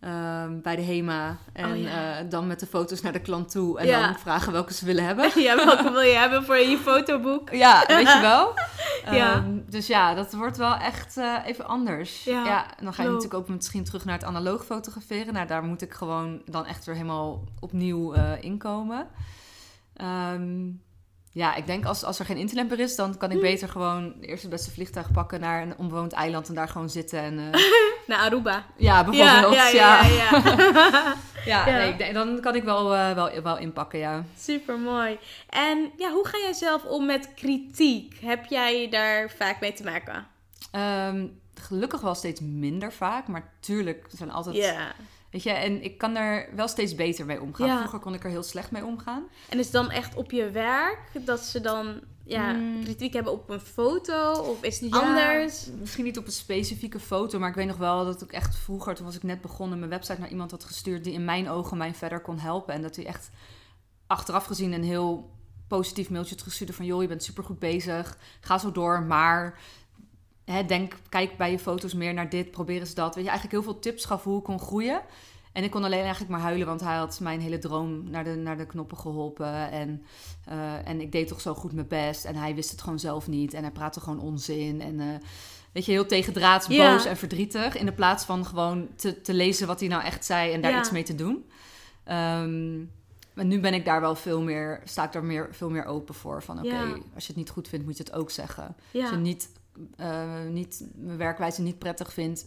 ehm, bij de HEMA. En
Oh, ja.
eh, dan met de foto's naar de klant toe. En
Ja.
dan vragen welke ze willen hebben.
Ja, welke wil je hebben voor je fotoboek?
Ja, weet je wel.
Ja.
Ehm, dus ja, dat wordt wel echt eh, even anders.
Ja,
Ja, en dan ga je natuurlijk ook misschien terug naar het analoog fotograferen. Nou, daar moet ik gewoon dan echt weer helemaal opnieuw eh, inkomen. Ehm, ja, ik denk als, als er geen interlemper is, dan kan ik
Hm.
beter gewoon eerst het beste vliegtuig pakken naar een onbewoond eiland en daar gewoon zitten. En, eh,
Naar Aruba.
ja, bijvoorbeeld.
ja,
Ja,
ja, ja, ja.
Ja,
Ja.
Nee, denk- dan kan ik wel, eh, wel, wel inpakken, ja.
Super mooi. En ja, hoe ga jij zelf om met kritiek? Heb jij daar vaak mee te maken?
Ehm, gelukkig wel steeds minder vaak, maar tuurlijk er zijn altijd... Weet je, en ik kan er wel steeds beter mee omgaan.
Ja.
Vroeger kon ik er heel slecht mee omgaan.
En is het dan echt op je werk dat ze dan ja,
Mm.
kritiek hebben op een foto? Of is het
Ja,
anders?
Misschien niet op een specifieke foto, maar ik weet nog wel dat ik echt vroeger, toen was ik net begonnen, mijn website naar iemand had gestuurd die in mijn ogen mij verder kon helpen. En dat hij echt achteraf gezien een heel positief mailtje had gestuurd van joh, je bent supergoed bezig, ga zo door, maar hè, denk, kijk bij je foto's meer naar dit, probeer eens dat. Weet je, eigenlijk heel veel tips gaf hoe ik kon groeien. En ik kon alleen eigenlijk maar huilen, want hij had mijn hele droom naar de, naar de knoppen geholpen. En, eh, en ik deed toch zo goed mijn best. En hij wist het gewoon zelf niet. En hij praatte gewoon onzin. En eh, weet je, heel tegendraads,
Ja.
boos en verdrietig. In de plaats van gewoon te, te lezen wat hij nou echt zei en daar
Ja.
iets mee te doen. Ehm, maar nu ben ik daar wel veel meer, sta ik daar meer, veel meer open voor. Van oké,
Ja.
als je het niet goed vindt, moet je het ook zeggen. Als je niet, eh, niet, mijn werkwijze niet prettig vindt,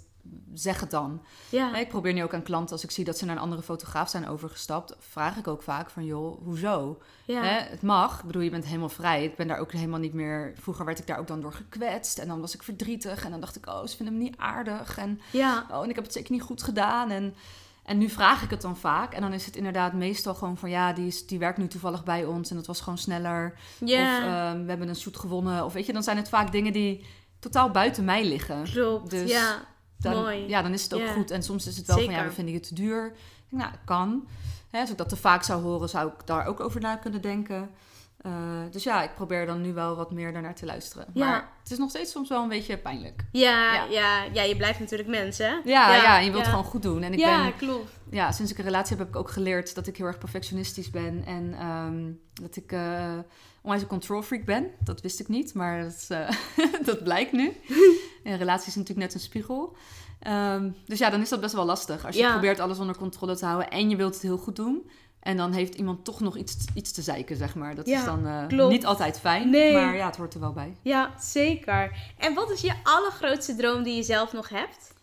zeg het dan.
Ja.
Ik probeer nu ook aan klanten, als ik zie dat ze naar een andere fotograaf zijn overgestapt, vraag ik ook vaak van, joh, hoezo?
Ja.
Hè, het mag, ik bedoel, je bent helemaal vrij. Ik ben daar ook helemaal niet meer... Vroeger werd ik daar ook dan door gekwetst en dan was ik verdrietig en dan dacht ik, oh, ze vinden me niet aardig en,
Ja.
oh, en ik heb het zeker niet goed gedaan en... En nu vraag ik het dan vaak. En dan is het inderdaad meestal gewoon van... ja, die, is, die werkt nu toevallig bij ons... en dat was gewoon sneller.
Ja.
Of ehm, we hebben een shoot gewonnen. Of weet je, dan zijn het vaak dingen die totaal buiten mij liggen.
Klopt.
dus
ja.
Dan,
Mooi.
Ja, dan is het ook goed. En soms is het wel van, ja, we vinden je te duur. Ik denk, nou, kan. Hè, als ik dat te vaak zou horen, zou ik daar ook over na kunnen denken. Eh, dus ja, ik probeer dan nu wel wat meer daarnaar te luisteren.
Ja.
Maar het is nog steeds soms wel een beetje pijnlijk.
Ja,
Ja.
ja. Ja, je blijft natuurlijk mens, hè?
Ja, ja, en je wilt gewoon goed doen. En ik
ja,
ben,
klopt.
ja, sinds ik een relatie heb, heb ik ook geleerd dat ik heel erg perfectionistisch ben. En ehm, dat ik eh onwijs een control freak ben. Dat wist ik niet, maar dat, eh, dat blijkt nu. Een relatie is natuurlijk net een spiegel. Ehm, dus ja, dan is dat best wel lastig. Als je
Ja.
probeert alles onder controle te houden en je wilt het heel goed doen. En dan heeft iemand toch nog iets, iets te zeiken, zeg maar. Dat
Ja,
is dan eh, niet altijd fijn,
Nee.
maar ja, het hoort er wel bij.
Ja, zeker. En wat is je allergrootste droom die je zelf nog hebt?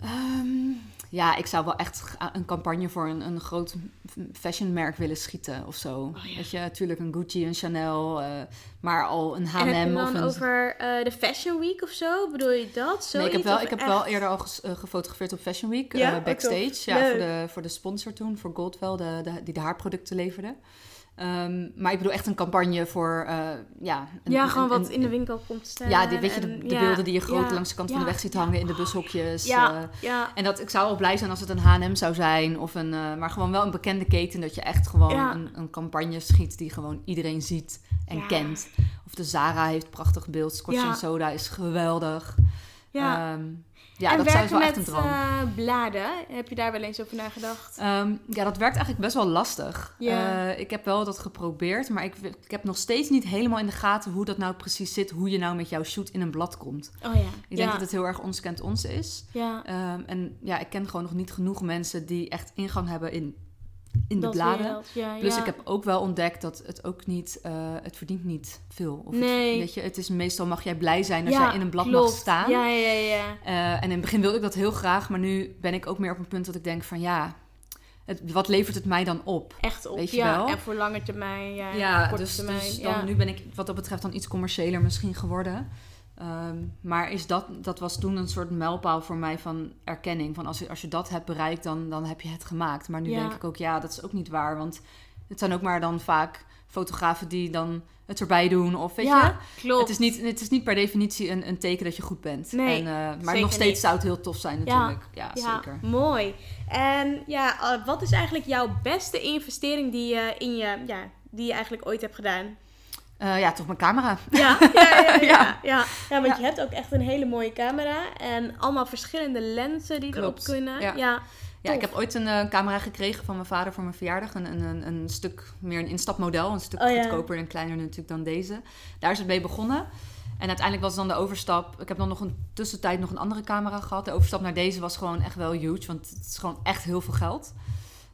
Ehm, ja, ik zou wel echt een campagne voor een, een groot fashionmerk willen schieten of zo.
Oh, ja.
Weet je, natuurlijk een Gucci, een Chanel, eh, maar al een
en heb je
H&M
dan
of een...
over eh, de Fashion Week of zo? Bedoel je dat? Zoiets?
Nee, ik heb wel,
Of
ik heb
echt?
wel eerder al ges- eh, gefotografeerd op Fashion Week,
Ja? Oh,
backstage. Ja, voor de, voor de sponsor toen, voor Goldwell, de, de, die de haarproducten leverde. Ehm, maar ik bedoel echt een campagne voor, eh, ja... Een,
Ja, gewoon
een-
wat in de winkel komt te staan.
Ja, die, weet je, de,
en-
de
ja,
beelden die je groot
ja,
langs de kant van de weg ziet hangen in de bushokjes.
Ja,
eh,
ja.
en dat ik zou wel blij zijn als het een H&M zou zijn. Of een, eh, maar gewoon wel een bekende keten. Dat je echt gewoon een, een campagne schiet die gewoon iedereen ziet en kent. Of de Zara heeft prachtig beeld. Scotch Soda is geweldig.
ja.
Ehm, ja,
en
dat zou
werken
wel echt
met
een droom.
eh, bladen, heb je daar wel eens over nagedacht?
Ehm, ja, dat werkt eigenlijk best wel lastig.
Ja.
Eh, ik heb wel dat geprobeerd, maar ik, ik heb nog steeds niet helemaal in de gaten hoe dat nou precies zit. Hoe je nou met jouw shoot in een blad komt.
Oh ja.
Ik denk
ja.
dat het heel erg ons kent ons is.
Ja,
Ehm, en ja, ik ken gewoon nog niet genoeg mensen die echt ingang hebben in, in de
dat
bladen.
wereld, Ja,
Plus
ja.
ik heb ook wel ontdekt dat het ook niet, eh, het verdient niet veel. Of
Nee.
Het, weet je, het is meestal mag jij blij zijn als
Ja,
jij in een blad
klopt.
mag staan.
Ja, ja, ja.
Eh, en in het begin wilde ik dat heel graag, maar nu ben ik ook meer op een punt dat ik denk van ja, het, wat levert het mij dan op?
Echt op.
Weet je
ja,
wel?
en voor lange termijn, ja.
Ja, dus,
termijn,
dus dan,
ja.
nu ben ik wat dat betreft dan iets commerciëler misschien geworden. Ehm, maar is dat, dat was toen een soort mijlpaal voor mij van erkenning. Van als je, als je dat hebt bereikt, dan, dan heb je het gemaakt. Maar nu
Ja.
denk ik ook, ja, dat is ook niet waar. Want het zijn ook maar dan vaak fotografen die dan het erbij doen. Of weet
ja,
je,
klopt.
het is, niet, het is niet per definitie een, een teken dat je goed bent.
Nee,
en, eh, maar nog steeds
niet.
zou het heel tof zijn
Ja,
natuurlijk. Ja,
Ja,
zeker.
mooi. En ja, eh, wat is eigenlijk jouw beste investering die je, in je, ja, die je eigenlijk ooit hebt gedaan?
Eh, ja, toch mijn camera.
Ja, ja, ja. ja, ja.
Ja.
want je hebt ook echt een hele mooie camera. En allemaal verschillende lenzen die erop kunnen.
Ja.
Ja,
ik heb ooit een eh, camera gekregen van mijn vader voor mijn verjaardag. Een, een, een, stuk meer een instapmodel. Een stuk
Oh, ja.
goedkoper en kleiner natuurlijk dan deze. Daar is het mee begonnen. En uiteindelijk was dan de overstap. Ik heb dan nog een tussentijd nog een andere camera gehad. De overstap naar deze was gewoon echt wel huge. Want het is gewoon echt heel veel geld.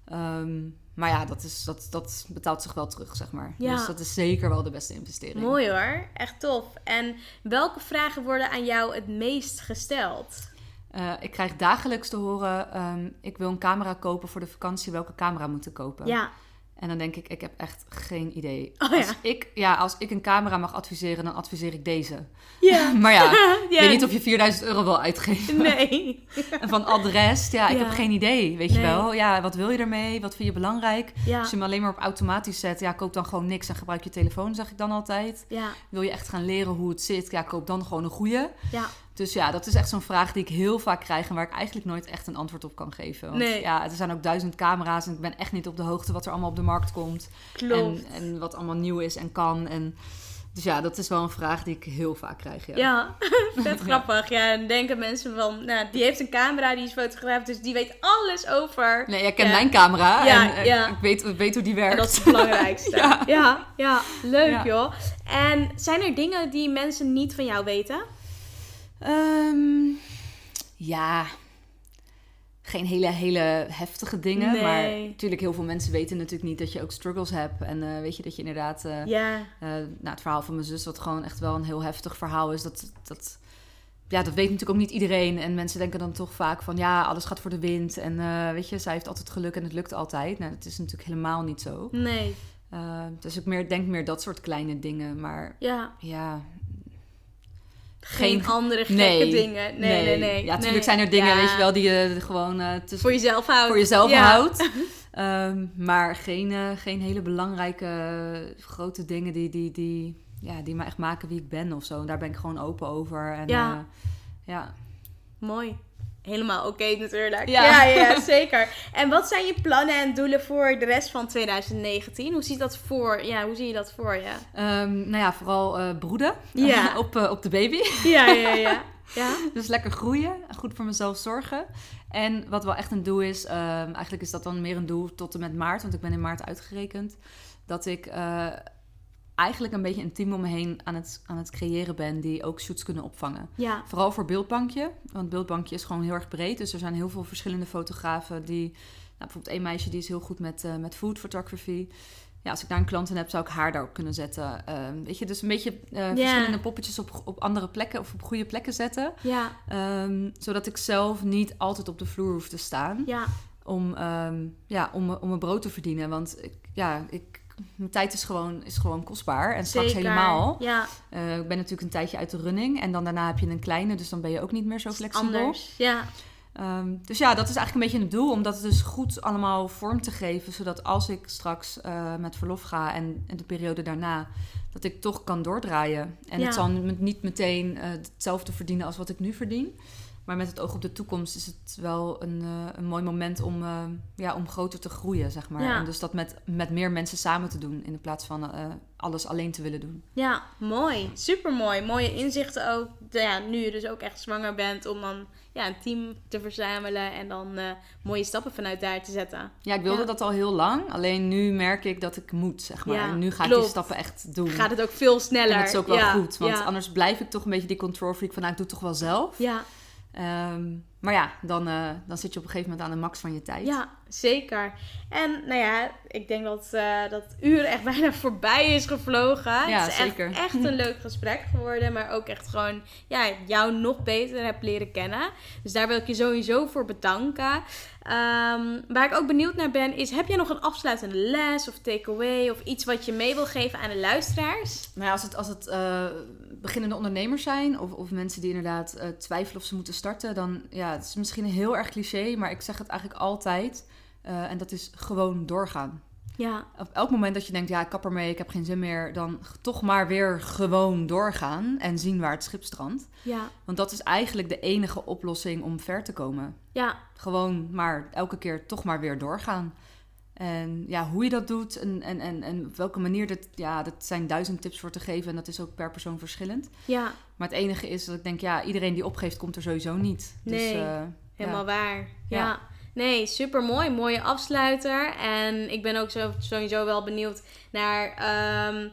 Ehm, maar ja, dat, is, dat, dat betaalt zich wel terug, zeg maar.
Ja.
Dus dat is zeker wel de beste investering.
Mooi hoor, echt tof. En welke vragen worden aan jou het meest gesteld?
Eh, ik krijg dagelijks te horen: ehm, ik wil een camera kopen voor de vakantie. Welke camera moet ik kopen?
Ja,
En dan denk ik: ik heb echt geen idee.
Oh,
als,
ja.
ik, ja, als ik een camera mag adviseren, dan adviseer ik deze.
ja.
Maar ja, ik
Ja.
weet niet of je 4000 euro wil uitgeven.
Nee.
En van adres, ja, ik heb geen idee. Weet je wel? Ja, wat wil je ermee? Wat vind je belangrijk? Als je hem alleen maar op automatisch zet, ja, koop dan gewoon niks en gebruik je telefoon, zeg ik dan altijd.
ja,
Wil je echt gaan leren hoe het zit, ja, koop dan gewoon een goede.
ja.
Dus ja, dat is echt zo'n vraag die ik heel vaak krijg en waar ik eigenlijk nooit echt een antwoord op kan geven. Want
Nee.
ja, er zijn ook duizend camera's en ik ben echt niet op de hoogte wat er allemaal op de markt komt.
Klopt.
En, en wat allemaal nieuw is en kan. En, dus ja, dat is wel een vraag die ik heel vaak krijg. Ja.
Ja, vet grappig. Ja, dan denken mensen van, nou, die heeft een camera, die is fotograaf, dus die weet alles over.
Nee, jij kent
Ja.
mijn camera
Ja,
en
ja.
ik weet, weet hoe die werkt.
En dat is het belangrijkste.
Ja.
ja. leuk joh. En zijn er dingen die mensen niet van jou weten?
Ehm, ja, geen hele, hele heftige dingen.
Nee.
Maar natuurlijk, heel veel mensen weten natuurlijk niet dat je ook struggles hebt. En eh, weet je dat je inderdaad... eh,
Ja,
eh, nou, het verhaal van mijn zus, wat gewoon echt wel een heel heftig verhaal is. Dat, dat, ja, dat weet natuurlijk ook niet iedereen. En mensen denken dan toch vaak van... Ja, alles gaat voor de wind. En weet je, zij heeft altijd geluk en het lukt altijd. Nou, dat is natuurlijk helemaal niet zo.
nee,
Eh, dus ik meer, denk meer dat soort kleine dingen. Maar
ja.
ja,
Geen, andere gekke
nee,
dingen. Nee, nee, nee.
Ja, natuurlijk zijn er dingen,
Ja,
weet je wel, die je gewoon eh, tussen,
Voor jezelf houdt.
voor jezelf
Ja.
houdt. Ehm, maar geen, eh, geen hele belangrijke eh, grote dingen die, die, die, ja, die me echt maken wie ik ben of zo. En daar ben ik gewoon open over. En,
ja. Mooi. Helemaal oké natuurlijk.
Ja.
Ja. Ja, zeker. En wat zijn je plannen en doelen voor de rest van 2019? Hoe ziet dat voor? Ja, hoe zie je dat voor je?
Ehm, nou ja, vooral eh, broeden
Ja.
op, eh, op de baby.
Ja, ja, ja. Ja.
Dus lekker groeien, goed voor mezelf zorgen. En wat wel echt een doel is, ehm, eigenlijk is dat dan meer een doel tot en met maart, want ik ben in maart uitgerekend, dat ik eh, eigenlijk een beetje een team om me heen aan het, aan het creëren ben die ook shoots kunnen opvangen.
Ja.
Vooral voor beeldbankje, want beeldbankje is gewoon heel erg breed. Dus er zijn heel veel verschillende fotografen die, nou, bijvoorbeeld één meisje die is heel goed met, eh, met food photography. Ja, als ik daar een klant in heb, zou ik haar daarop kunnen zetten. Ehm, weet je, dus een beetje eh, verschillende poppetjes op, op andere plekken of op goede plekken zetten.
Ja.
Ehm, zodat ik zelf niet altijd op de vloer hoef te staan.
Ja.
Om, ehm, ja, om, om mijn brood te verdienen. Want ik, ja, ik, mijn tijd is gewoon, is gewoon kostbaar. En straks
Zeker.
helemaal.
Ja.
Eh, ik ben natuurlijk een tijdje uit de running. En dan daarna heb je een kleine. Dus dan ben je ook niet meer zo flexibel.
Anders. Ja.
Ehm, dus ja, dat is eigenlijk een beetje het doel. Om dat dus goed allemaal vorm te geven. Zodat als ik straks eh, met verlof ga en, en de periode daarna... dat ik toch kan doordraaien. En
Ja.
het zal niet meteen eh, hetzelfde verdienen als wat ik nu verdien. Maar met het oog op de toekomst is het wel een, eh, een mooi moment om, eh, ja, om groter te groeien, zeg maar.
Ja.
En dus dat met, met meer mensen samen te doen... in plaats van eh, alles alleen te willen doen.
Ja, mooi. Super mooi. Mooie inzichten ook. Ja, nu je dus ook echt zwanger bent om dan ja, een team te verzamelen en dan mooie stappen vanuit daar te zetten.
Ja, ik wilde
Ja.
dat al heel lang. Alleen nu merk ik dat ik moet, zeg maar.
Ja,
en nu ga ik die stappen echt doen.
Gaat het ook veel sneller.
En dat is ook wel goed, want anders blijf ik toch een beetje die control freak van, nou, ik doe het toch wel zelf.
Ja,
Ehm, maar ja, dan, eh, dan zit je op een gegeven moment aan de max van je tijd.
ja, zeker. En nou ja, ik denk dat eh, dat uur echt bijna voorbij is gevlogen.
Ja,
het is echt-
zeker.
Echt, een leuk gesprek geworden, maar ook echt gewoon ja, jou nog beter heb leren kennen. Dus daar wil ik je sowieso voor bedanken. Ehm, waar ik ook benieuwd naar ben, is heb jij nog een afsluitende les of takeaway of iets wat je mee wil geven aan de luisteraars?
Nou ja, als het, als het eh, beginnende ondernemers zijn of, of mensen die inderdaad eh, twijfelen of ze moeten starten, dan ja, het is misschien heel erg cliché, maar ik zeg het eigenlijk altijd. eh, en dat is gewoon doorgaan.
Ja,
Op elk moment dat je denkt, ja, ik kap ermee, ik heb geen zin meer, dan toch maar weer gewoon doorgaan en zien waar het schip strandt.
ja,
Want dat is eigenlijk de enige oplossing om ver te komen.
ja,
Gewoon maar elke keer toch maar weer doorgaan. En ja, hoe je dat doet en, en, en, en op welke manier, dat, ja, dat zijn duizend tips voor te geven. En dat is ook per persoon verschillend.
ja,
Maar het enige is dat ik denk, ja, iedereen die opgeeft, komt er sowieso niet.
Nee,
dus,
helemaal
ja.
waar. Ja.
Ja.
Nee, super mooi. Mooie afsluiter. En ik ben ook zo, sowieso wel benieuwd naar ehm,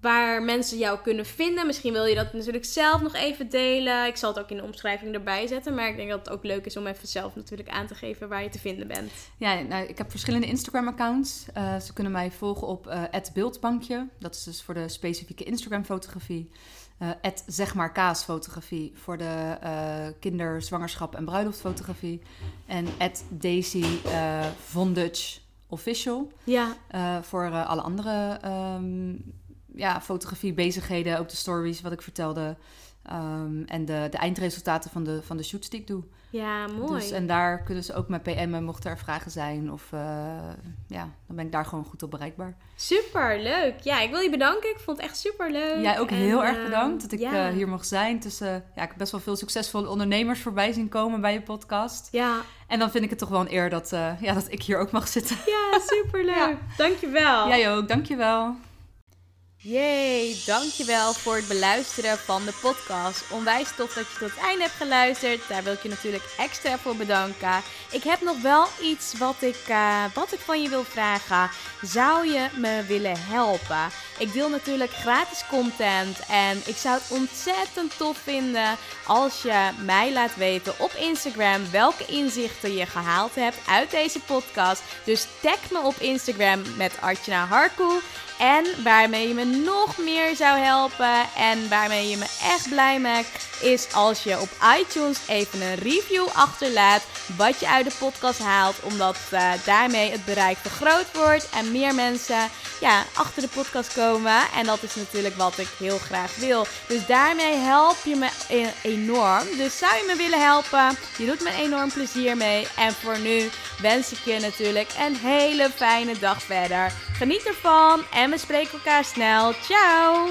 waar mensen jou kunnen vinden. Misschien wil je dat natuurlijk zelf nog even delen. Ik zal het ook in de omschrijving erbij zetten. Maar ik denk dat het ook leuk is om even zelf natuurlijk aan te geven waar je te vinden bent.
Ja, nou, ik heb verschillende Instagram-accounts. Uh, ze kunnen mij volgen op uh, @beeldbankje. Dat is dus voor de specifieke Instagram-fotografie. Uh, zeg maar kaasfotografie voor de uh, kinder, zwangerschap en bruiloftfotografie. En Daisy Von Dutch Official.
Ja.
voor alle andere um, ja, fotografie bezigheden, ook de stories wat ik vertelde. Um, en de, de eindresultaten van de, van de shoots die ik doe.
Ja, mooi.
Dus, en daar kunnen ze ook met PM'en mochten er vragen zijn. Of uh, ja, dan ben ik daar gewoon goed op bereikbaar.
Super, leuk. Ja, ik wil je bedanken. Ik vond het echt super leuk.
Jij ook heel erg bedankt dat ik ja. uh, hier mocht zijn. Tussen, ja, ik heb best wel veel succesvolle ondernemers voorbij zien komen bij je podcast.
Ja.
En dan vind ik het toch wel een eer dat, uh, ja, dat ik hier ook mag zitten.
Ja, super leuk. ja. Dankjewel.
Jij ook, dankjewel.
Yay, dankjewel voor het beluisteren van de podcast. Onwijs tof dat je tot het einde hebt geluisterd. Daar wil ik je natuurlijk extra voor bedanken. Ik heb nog wel iets wat ik, uh, wat ik van je wil vragen. Zou je me willen helpen? Ik deel natuurlijk gratis content en ik zou het ontzettend tof vinden als je mij laat weten op Instagram welke inzichten je gehaald hebt uit deze podcast. Dus tag me op Instagram met Artjana Harkoe. En waarmee je me nog meer zou helpen en waarmee je me echt blij maakt, is als je op iTunes even een review achterlaat wat je uit de podcast haalt. Omdat uh, daarmee het bereik vergroot wordt en meer mensen ja, achter de podcast komen. En dat is natuurlijk wat ik heel graag wil. Dus daarmee help je me e-, enorm. Dus zou je me willen helpen? Je doet me enorm plezier mee. En voor nu wens ik je natuurlijk een hele fijne dag verder. Geniet ervan we spreken elkaar snel. Ciao!